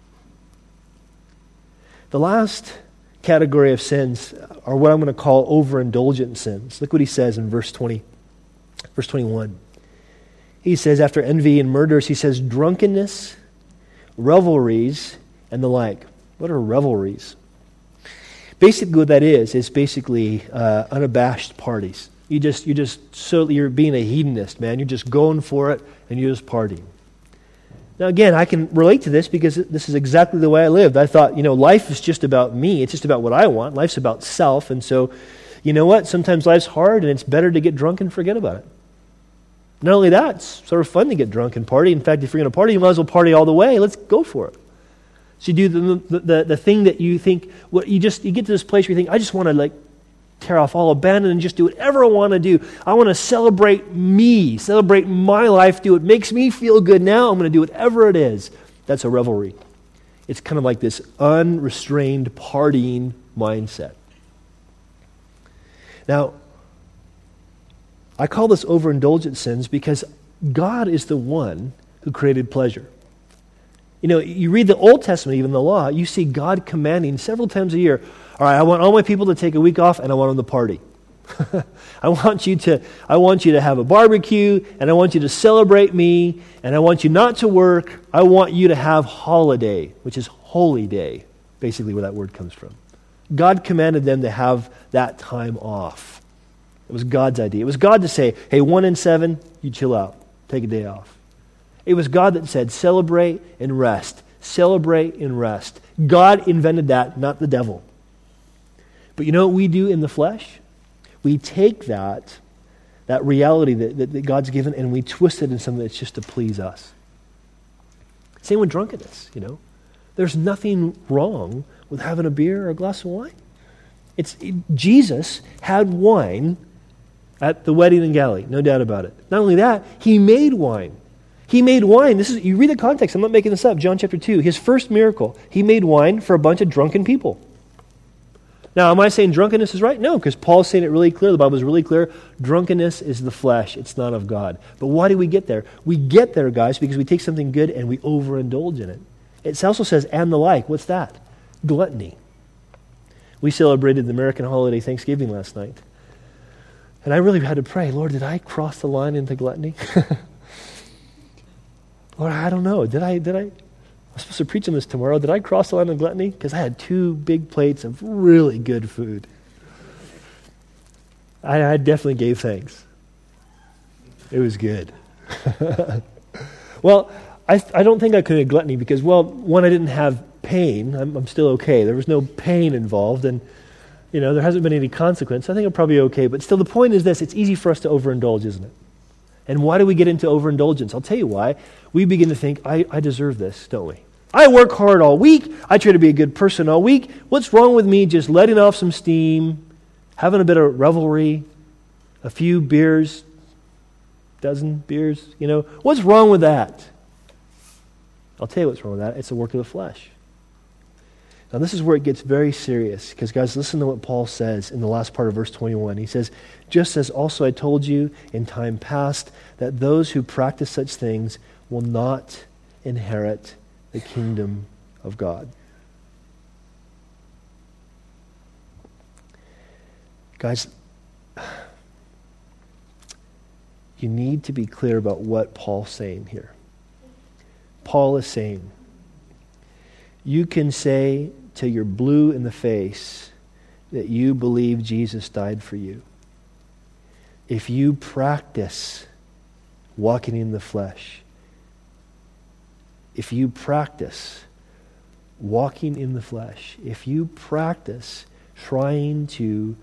The last category of sins are what I'm going to call overindulgent sins. Look what he says in verse 20, verse 21. He says, after envy and murders, he says, drunkenness, revelries, and the like. What are revelries? Basically, what that is is basically uh, unabashed parties. You just you just so you're being a hedonist, man. You're just going for it, and you're just partying. Now, again, I can relate to this because this is exactly the way I lived. I thought, you know, life is just about me. It's just about what I want. Life's about self, and so, you know what? Sometimes life's hard, and it's better to get drunk and forget about it. Not only that, it's sort of fun to get drunk and party. In fact, if you're going to party, you might as well party all the way. Let's go for it. So you do the, the, the, thing that you think, what you just, you get to this place where you think, I just want to like tear off all, abandon, and just do whatever I want to do. I want to celebrate me, celebrate my life, do what makes me feel good now. I'm going to do whatever it is. That's a revelry. It's kind of like this unrestrained partying mindset. Now, I call this overindulgent sins because God is the one who created pleasure. You know, you read the Old Testament, even the law, you see God commanding several times a year, all right, I want all my people to take a week off and I want them to party. I want you to I want you to have a barbecue and I want you to celebrate me and I want you not to work. I want you to have holiday, which is holy day, basically where that word comes from. God commanded them to have that time off. It was God's idea. It was God to say, "Hey, 1 in 7, you chill out. Take a day off." It was God that said, celebrate and rest. Celebrate and rest. God invented that, not the devil. But you know what we do in the flesh? We take that, that reality that, that, that God's given, and we twist it in something that's just to please us. Same with drunkenness, you know. There's nothing wrong with having a beer or a glass of wine. It's, it, Jesus had wine at the wedding in Galilee, no doubt about it. Not only that, he made wine. He made wine. This is you read the context. I'm not making this up. John chapter 2. His first miracle. He made wine for a bunch of drunken people. Now, am I saying drunkenness is right? No, because Paul's saying it really clear. The Bible is really clear. Drunkenness is the flesh, it's not of God. But why do we get there? We get there, guys, because we take something good and we overindulge in it. It also says, and the like. What's that? Gluttony. We celebrated the American holiday Thanksgiving last night. And I really had to pray, Lord, did I cross the line into gluttony? Lord, I don't know. Did I, did I, I'm supposed to preach on this tomorrow. Did I cross the line of gluttony? Because I had two big plates of really good food. I, I definitely gave thanks. It was good. well, I, I don't think I could have gluttony because, well, one, I didn't have pain. I'm, I'm still okay. There was no pain involved, and, you know, there hasn't been any consequence. I think I'm probably okay. But still, the point is this it's easy for us to overindulge, isn't it? And why do we get into overindulgence? I'll tell you why. We begin to think, I, I deserve this, don't we? I work hard all week. I try to be a good person all week. What's wrong with me just letting off some steam, having a bit of revelry, a few beers, dozen beers, you know? What's wrong with that? I'll tell you what's wrong with that. It's the work of the flesh. Now, this is where it gets very serious because, guys, listen to what Paul says in the last part of verse 21. He says, Just as also I told you in time past, that those who practice such things will not inherit the kingdom of God. Guys, you need to be clear about what Paul's saying here. Paul is saying, you can say you're blue in the face that you believe Jesus died for you. If you practice walking in the flesh, if you practice walking in the flesh, if you practice trying to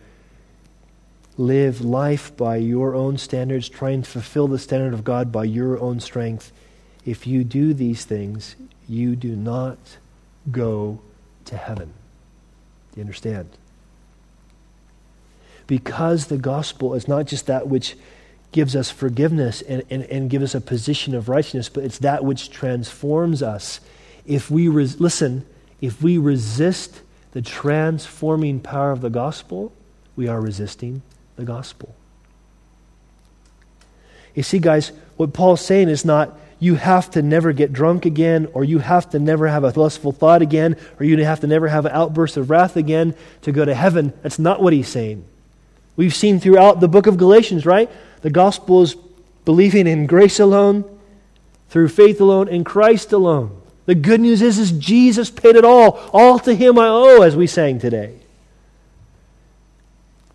live life by your own standards, trying to fulfill the standard of God by your own strength, if you do these things, you do not go to heaven. Do you understand? Because the gospel is not just that which gives us forgiveness and, and, and gives us a position of righteousness, but it's that which transforms us. If we, res- listen, if we resist the transforming power of the gospel, we are resisting the gospel. You see, guys, what Paul's saying is not you have to never get drunk again, or you have to never have a lustful thought again, or you have to never have an outburst of wrath again to go to heaven. That's not what he's saying. We've seen throughout the book of Galatians, right? The gospel is believing in grace alone, through faith alone, in Christ alone. The good news is, is Jesus paid it all. All to him I owe, as we sang today.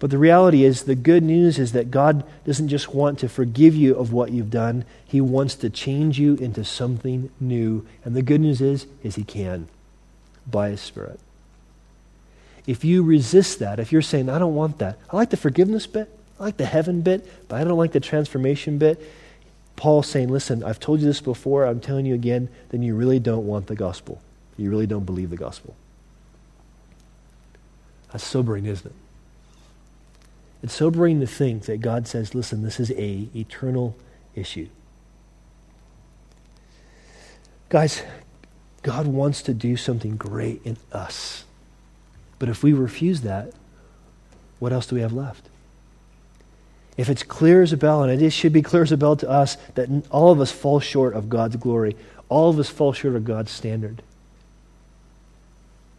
But the reality is, the good news is that God doesn't just want to forgive you of what you've done, He wants to change you into something new. And the good news is, is He can by His Spirit. If you resist that, if you're saying, I don't want that, I like the forgiveness bit, I like the heaven bit, but I don't like the transformation bit, Paul's saying, listen, I've told you this before, I'm telling you again, then you really don't want the gospel. You really don't believe the gospel. That's sobering, isn't it? It's sobering to think that God says, listen, this is a eternal issue. Guys, God wants to do something great in us. But if we refuse that, what else do we have left? If it's clear as a bell, and it should be clear as a bell to us, that all of us fall short of God's glory, all of us fall short of God's standard.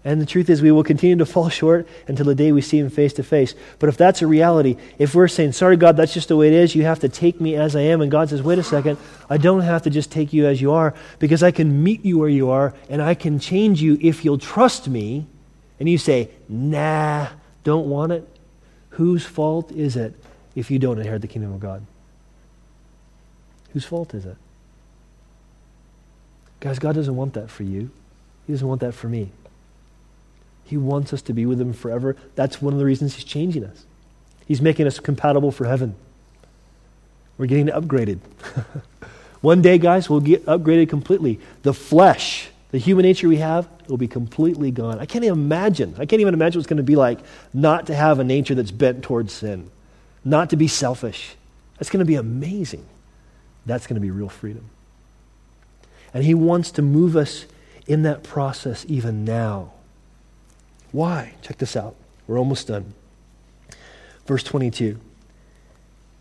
And the truth is, we will continue to fall short until the day we see Him face to face. But if that's a reality, if we're saying, Sorry, God, that's just the way it is, you have to take me as I am, and God says, Wait a second, I don't have to just take you as you are, because I can meet you where you are, and I can change you if you'll trust me, and you say, Nah, don't want it, whose fault is it if you don't inherit the kingdom of God? Whose fault is it? Guys, God doesn't want that for you, He doesn't want that for me. He wants us to be with Him forever. That's one of the reasons He's changing us. He's making us compatible for heaven. We're getting upgraded. one day, guys, we'll get upgraded completely. The flesh, the human nature we have, will be completely gone. I can't even imagine. I can't even imagine what it's going to be like not to have a nature that's bent towards sin, not to be selfish. That's going to be amazing. That's going to be real freedom. And He wants to move us in that process even now. Why? Check this out. We're almost done. Verse 22.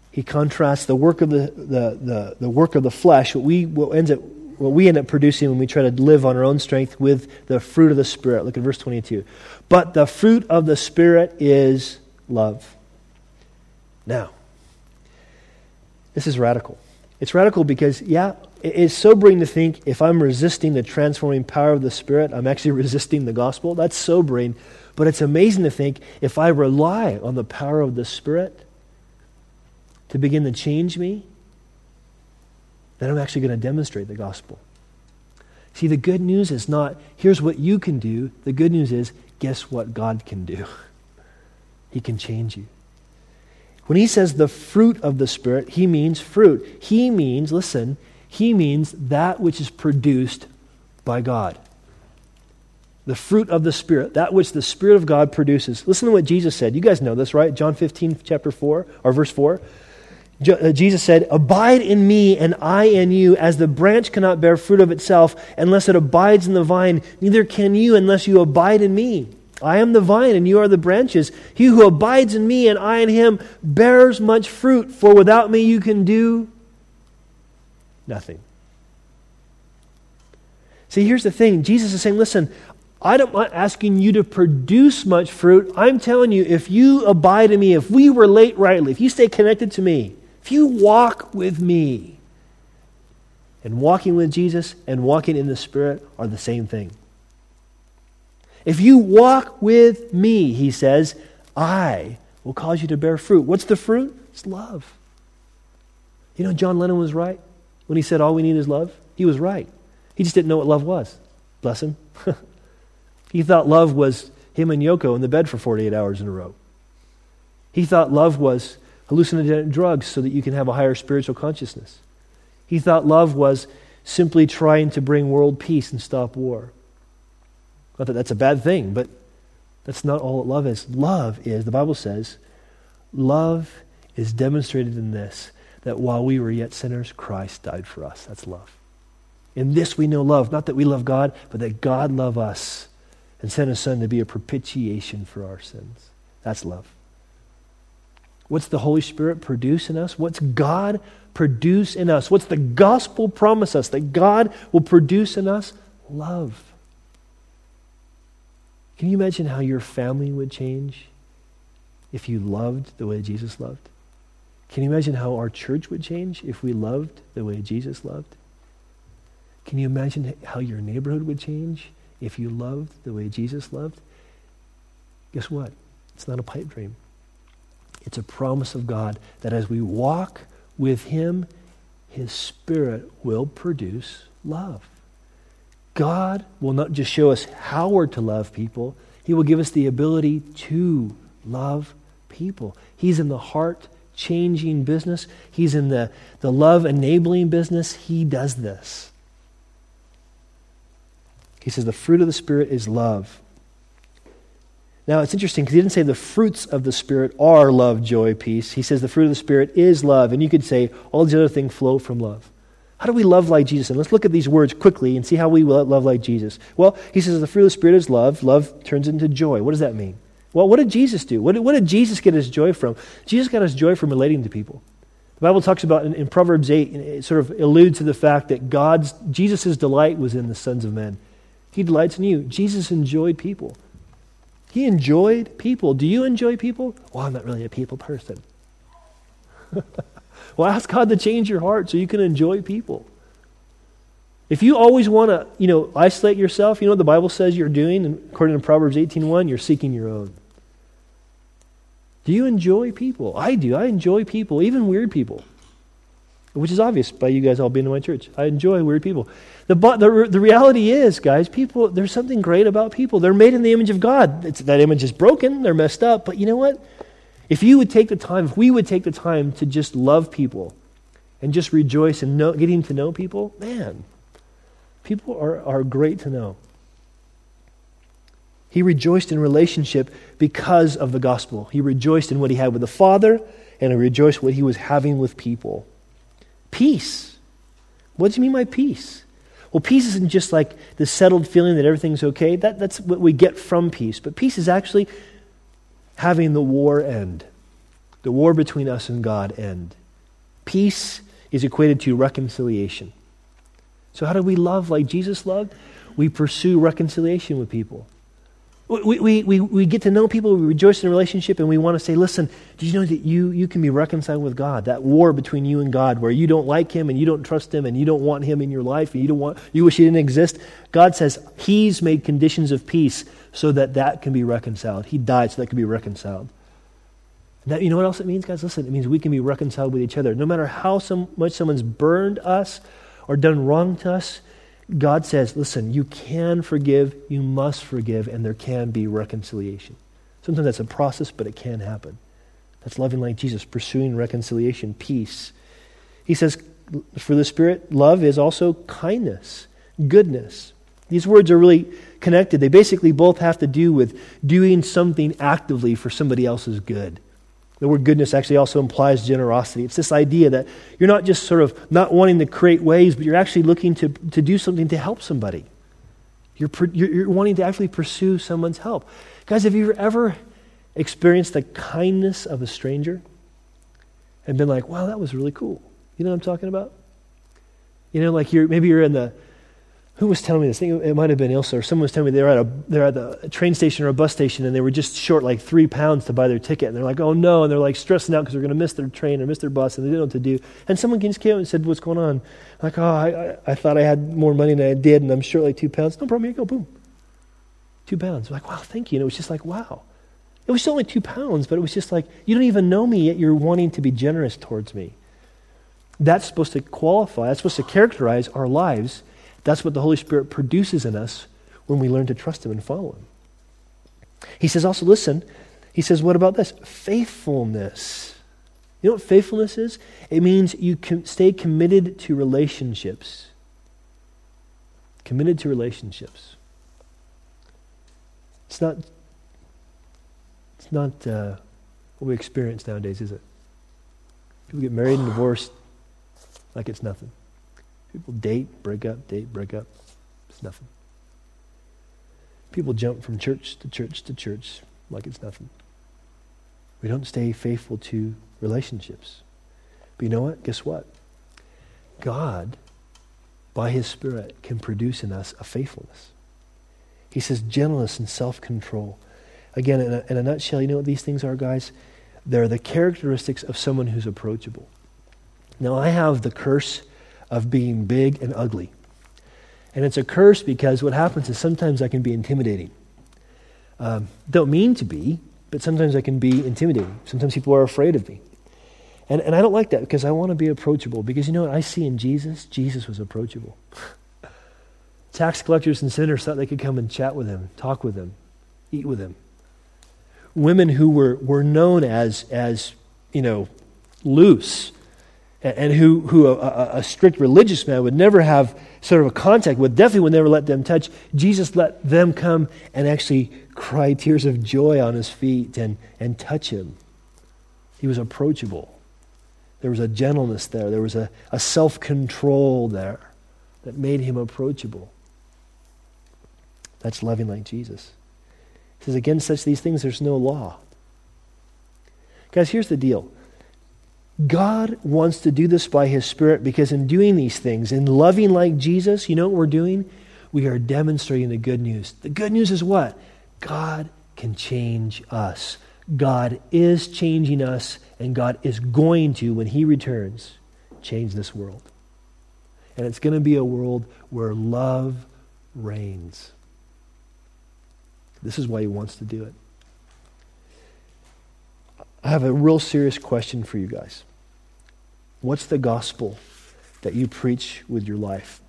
He contrasts the work of the, the, the, the work of the flesh, what we, what, ends up, what we end up producing when we try to live on our own strength, with the fruit of the Spirit. Look at verse 22. But the fruit of the Spirit is love. Now, this is radical. It's radical because, yeah, it's sobering to think if I'm resisting the transforming power of the Spirit, I'm actually resisting the gospel. That's sobering. But it's amazing to think if I rely on the power of the Spirit to begin to change me, then I'm actually going to demonstrate the gospel. See, the good news is not, here's what you can do. The good news is, guess what God can do? He can change you. When he says the fruit of the Spirit, he means fruit. He means, listen, he means that which is produced by God. The fruit of the Spirit, that which the Spirit of God produces. Listen to what Jesus said. You guys know this, right? John 15, chapter 4, or verse 4. Uh, Jesus said, Abide in me, and I in you, as the branch cannot bear fruit of itself unless it abides in the vine, neither can you unless you abide in me. I am the vine, and you are the branches. He who abides in me, and I in him, bears much fruit, for without me you can do Nothing. See, here's the thing Jesus is saying, listen, I'm not want asking you to produce much fruit. I'm telling you, if you abide in me, if we relate rightly, if you stay connected to me, if you walk with me, and walking with Jesus and walking in the Spirit are the same thing. If you walk with me, he says, I will cause you to bear fruit. What's the fruit? It's love. You know, John Lennon was right when he said all we need is love? He was right. He just didn't know what love was. Bless him. he thought love was him and Yoko in the bed for 48 hours in a row. He thought love was hallucinogenic drugs so that you can have a higher spiritual consciousness. He thought love was simply trying to bring world peace and stop war. Not that that's a bad thing, but that's not all that love is. Love is, the Bible says, love is demonstrated in this that while we were yet sinners, Christ died for us. That's love. In this we know love, not that we love God, but that God loved us and sent his Son to be a propitiation for our sins. That's love. What's the Holy Spirit produce in us? What's God produce in us? What's the gospel promise us that God will produce in us? Love. Can you imagine how your family would change if you loved the way Jesus loved? Can you imagine how our church would change if we loved the way Jesus loved? Can you imagine how your neighborhood would change if you loved the way Jesus loved? Guess what? It's not a pipe dream. It's a promise of God that as we walk with Him, His Spirit will produce love. God will not just show us how we're to love people, He will give us the ability to love people. He's in the heart changing business, He's in the, the love enabling business. He does this. He says the fruit of the Spirit is love. Now, it's interesting because he didn't say the fruits of the Spirit are love, joy, peace. He says the fruit of the Spirit is love. And you could say all these other things flow from love. How do we love like Jesus? And let's look at these words quickly and see how we will love like Jesus. Well, he says the fruit of the Spirit is love. Love turns into joy. What does that mean? Well, what did Jesus do? What did, what did Jesus get his joy from? Jesus got his joy from relating to people. The Bible talks about in, in Proverbs 8, it sort of alludes to the fact that God's, Jesus' delight was in the sons of men. He delights in you. Jesus enjoyed people. He enjoyed people. Do you enjoy people? Well, I'm not really a people person. well, ask God to change your heart so you can enjoy people. If you always want to, you know, isolate yourself, you know what the Bible says you're doing, according to Proverbs 18:1, you're seeking your own. Do you enjoy people? I do. I enjoy people, even weird people which is obvious by you guys all being in my church. I enjoy weird people. The, the, the reality is, guys, people, there's something great about people. They're made in the image of God. It's, that image is broken, they're messed up, but you know what? If you would take the time, if we would take the time to just love people and just rejoice in know, getting to know people, man, people are, are great to know. He rejoiced in relationship because of the gospel. He rejoiced in what he had with the Father, and he rejoiced what he was having with people. Peace. What do you mean by peace? Well, peace isn't just like the settled feeling that everything's okay. That, that's what we get from peace. But peace is actually having the war end, the war between us and God end. Peace is equated to reconciliation. So, how do we love like Jesus loved? We pursue reconciliation with people. We, we, we, we get to know people, we rejoice in a relationship, and we want to say, listen, do you know that you, you can be reconciled with God? That war between you and God, where you don't like Him and you don't trust Him and you don't want Him in your life and you, don't want, you wish He didn't exist. God says He's made conditions of peace so that that can be reconciled. He died so that can be reconciled. That, you know what else it means, guys? Listen, it means we can be reconciled with each other. No matter how some, much someone's burned us or done wrong to us, God says, listen, you can forgive, you must forgive, and there can be reconciliation. Sometimes that's a process, but it can happen. That's loving like Jesus, pursuing reconciliation, peace. He says, for the Spirit, love is also kindness, goodness. These words are really connected. They basically both have to do with doing something actively for somebody else's good. The word goodness actually also implies generosity. It's this idea that you're not just sort of not wanting to create waves, but you're actually looking to, to do something to help somebody. You're, you're, wanting to actually pursue someone's help. Guys, have you ever experienced the kindness of a stranger and been like, wow, that was really cool? You know what I'm talking about? You know, like you're, maybe you're in the, who was telling me this? I think it might have been Ilsa or someone was telling me they were at a they're at the train station or a bus station and they were just short like three pounds to buy their ticket and they're like, oh no, and they're like stressing out because they're going to miss their train or miss their bus and they didn't know what to do. And someone just came and said, what's going on? Like, oh, I, I, I thought I had more money than I did and I'm short like two pounds. No problem, here you go, boom, two pounds. like, wow, thank you. And it was just like, wow. It was only two pounds, but it was just like, you don't even know me yet you're wanting to be generous towards me. That's supposed to qualify. That's supposed to characterize our lives that's what the Holy Spirit produces in us when we learn to trust Him and follow Him. He says also, listen, he says, what about this? Faithfulness. You know what faithfulness is? It means you can stay committed to relationships. Committed to relationships. It's not, it's not uh, what we experience nowadays, is it? People get married and divorced like it's nothing. People date, break up, date, break up. It's nothing. People jump from church to church to church like it's nothing. We don't stay faithful to relationships. But you know what? Guess what? God, by His Spirit, can produce in us a faithfulness. He says gentleness and self control. Again, in a, in a nutshell, you know what these things are, guys? They're the characteristics of someone who's approachable. Now, I have the curse of being big and ugly. And it's a curse because what happens is sometimes I can be intimidating. Um, don't mean to be, but sometimes I can be intimidating. Sometimes people are afraid of me. And, and I don't like that because I want to be approachable. Because you know what I see in Jesus? Jesus was approachable. Tax collectors and sinners thought they could come and chat with him, talk with him, eat with him. Women who were, were known as, as, you know, loose and who, who a, a, strict religious man would never have sort of a contact with, definitely would never let them touch. Jesus let them come and actually cry tears of joy on his feet and, and touch him. He was approachable. There was a gentleness there, there was a, a self control there that made him approachable. That's loving like Jesus. He says, Against such these things, there's no law. Guys, here's the deal God wants to do this by His Spirit because in doing these things, in loving like Jesus, you know what we're doing? We are demonstrating the good news. The good news is what? God can change us. God is changing us, and God is going to, when He returns, change this world. And it's going to be a world where love reigns. This is why He wants to do it. I have a real serious question for you guys. What's the gospel that you preach with your life?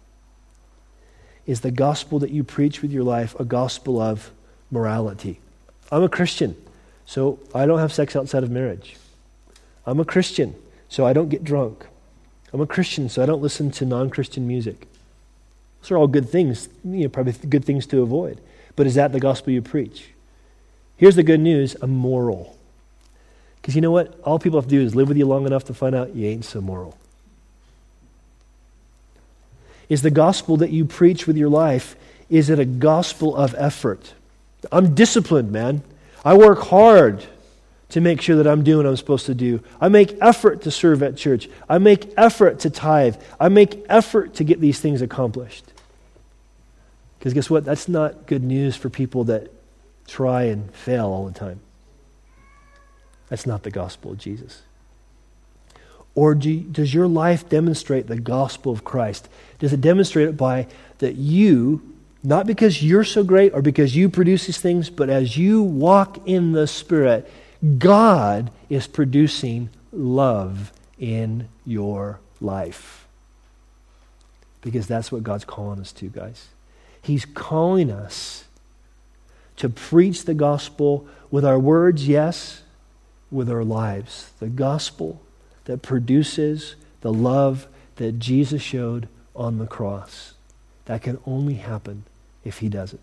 Is the gospel that you preach with your life a gospel of morality? I'm a Christian, so I don't have sex outside of marriage. I'm a Christian, so I don't get drunk. I'm a Christian, so I don't listen to non Christian music. Those are all good things, you know, probably good things to avoid. But is that the gospel you preach? Here's the good news I'm moral. Because you know what? All people have to do is live with you long enough to find out you ain't so moral. Is the gospel that you preach with your life, is it a gospel of effort? I'm disciplined, man. I work hard to make sure that I'm doing what I'm supposed to do. I make effort to serve at church. I make effort to tithe. I make effort to get these things accomplished. Because guess what? That's not good news for people that try and fail all the time. That's not the gospel of Jesus. Or do does your life demonstrate the gospel of Christ? Does it demonstrate it by that you, not because you're so great or because you produce these things, but as you walk in the Spirit, God is producing love in your life? Because that's what God's calling us to, guys. He's calling us to preach the gospel with our words, yes, with our lives. The gospel that produces the love that Jesus showed on the cross. That can only happen if he does it.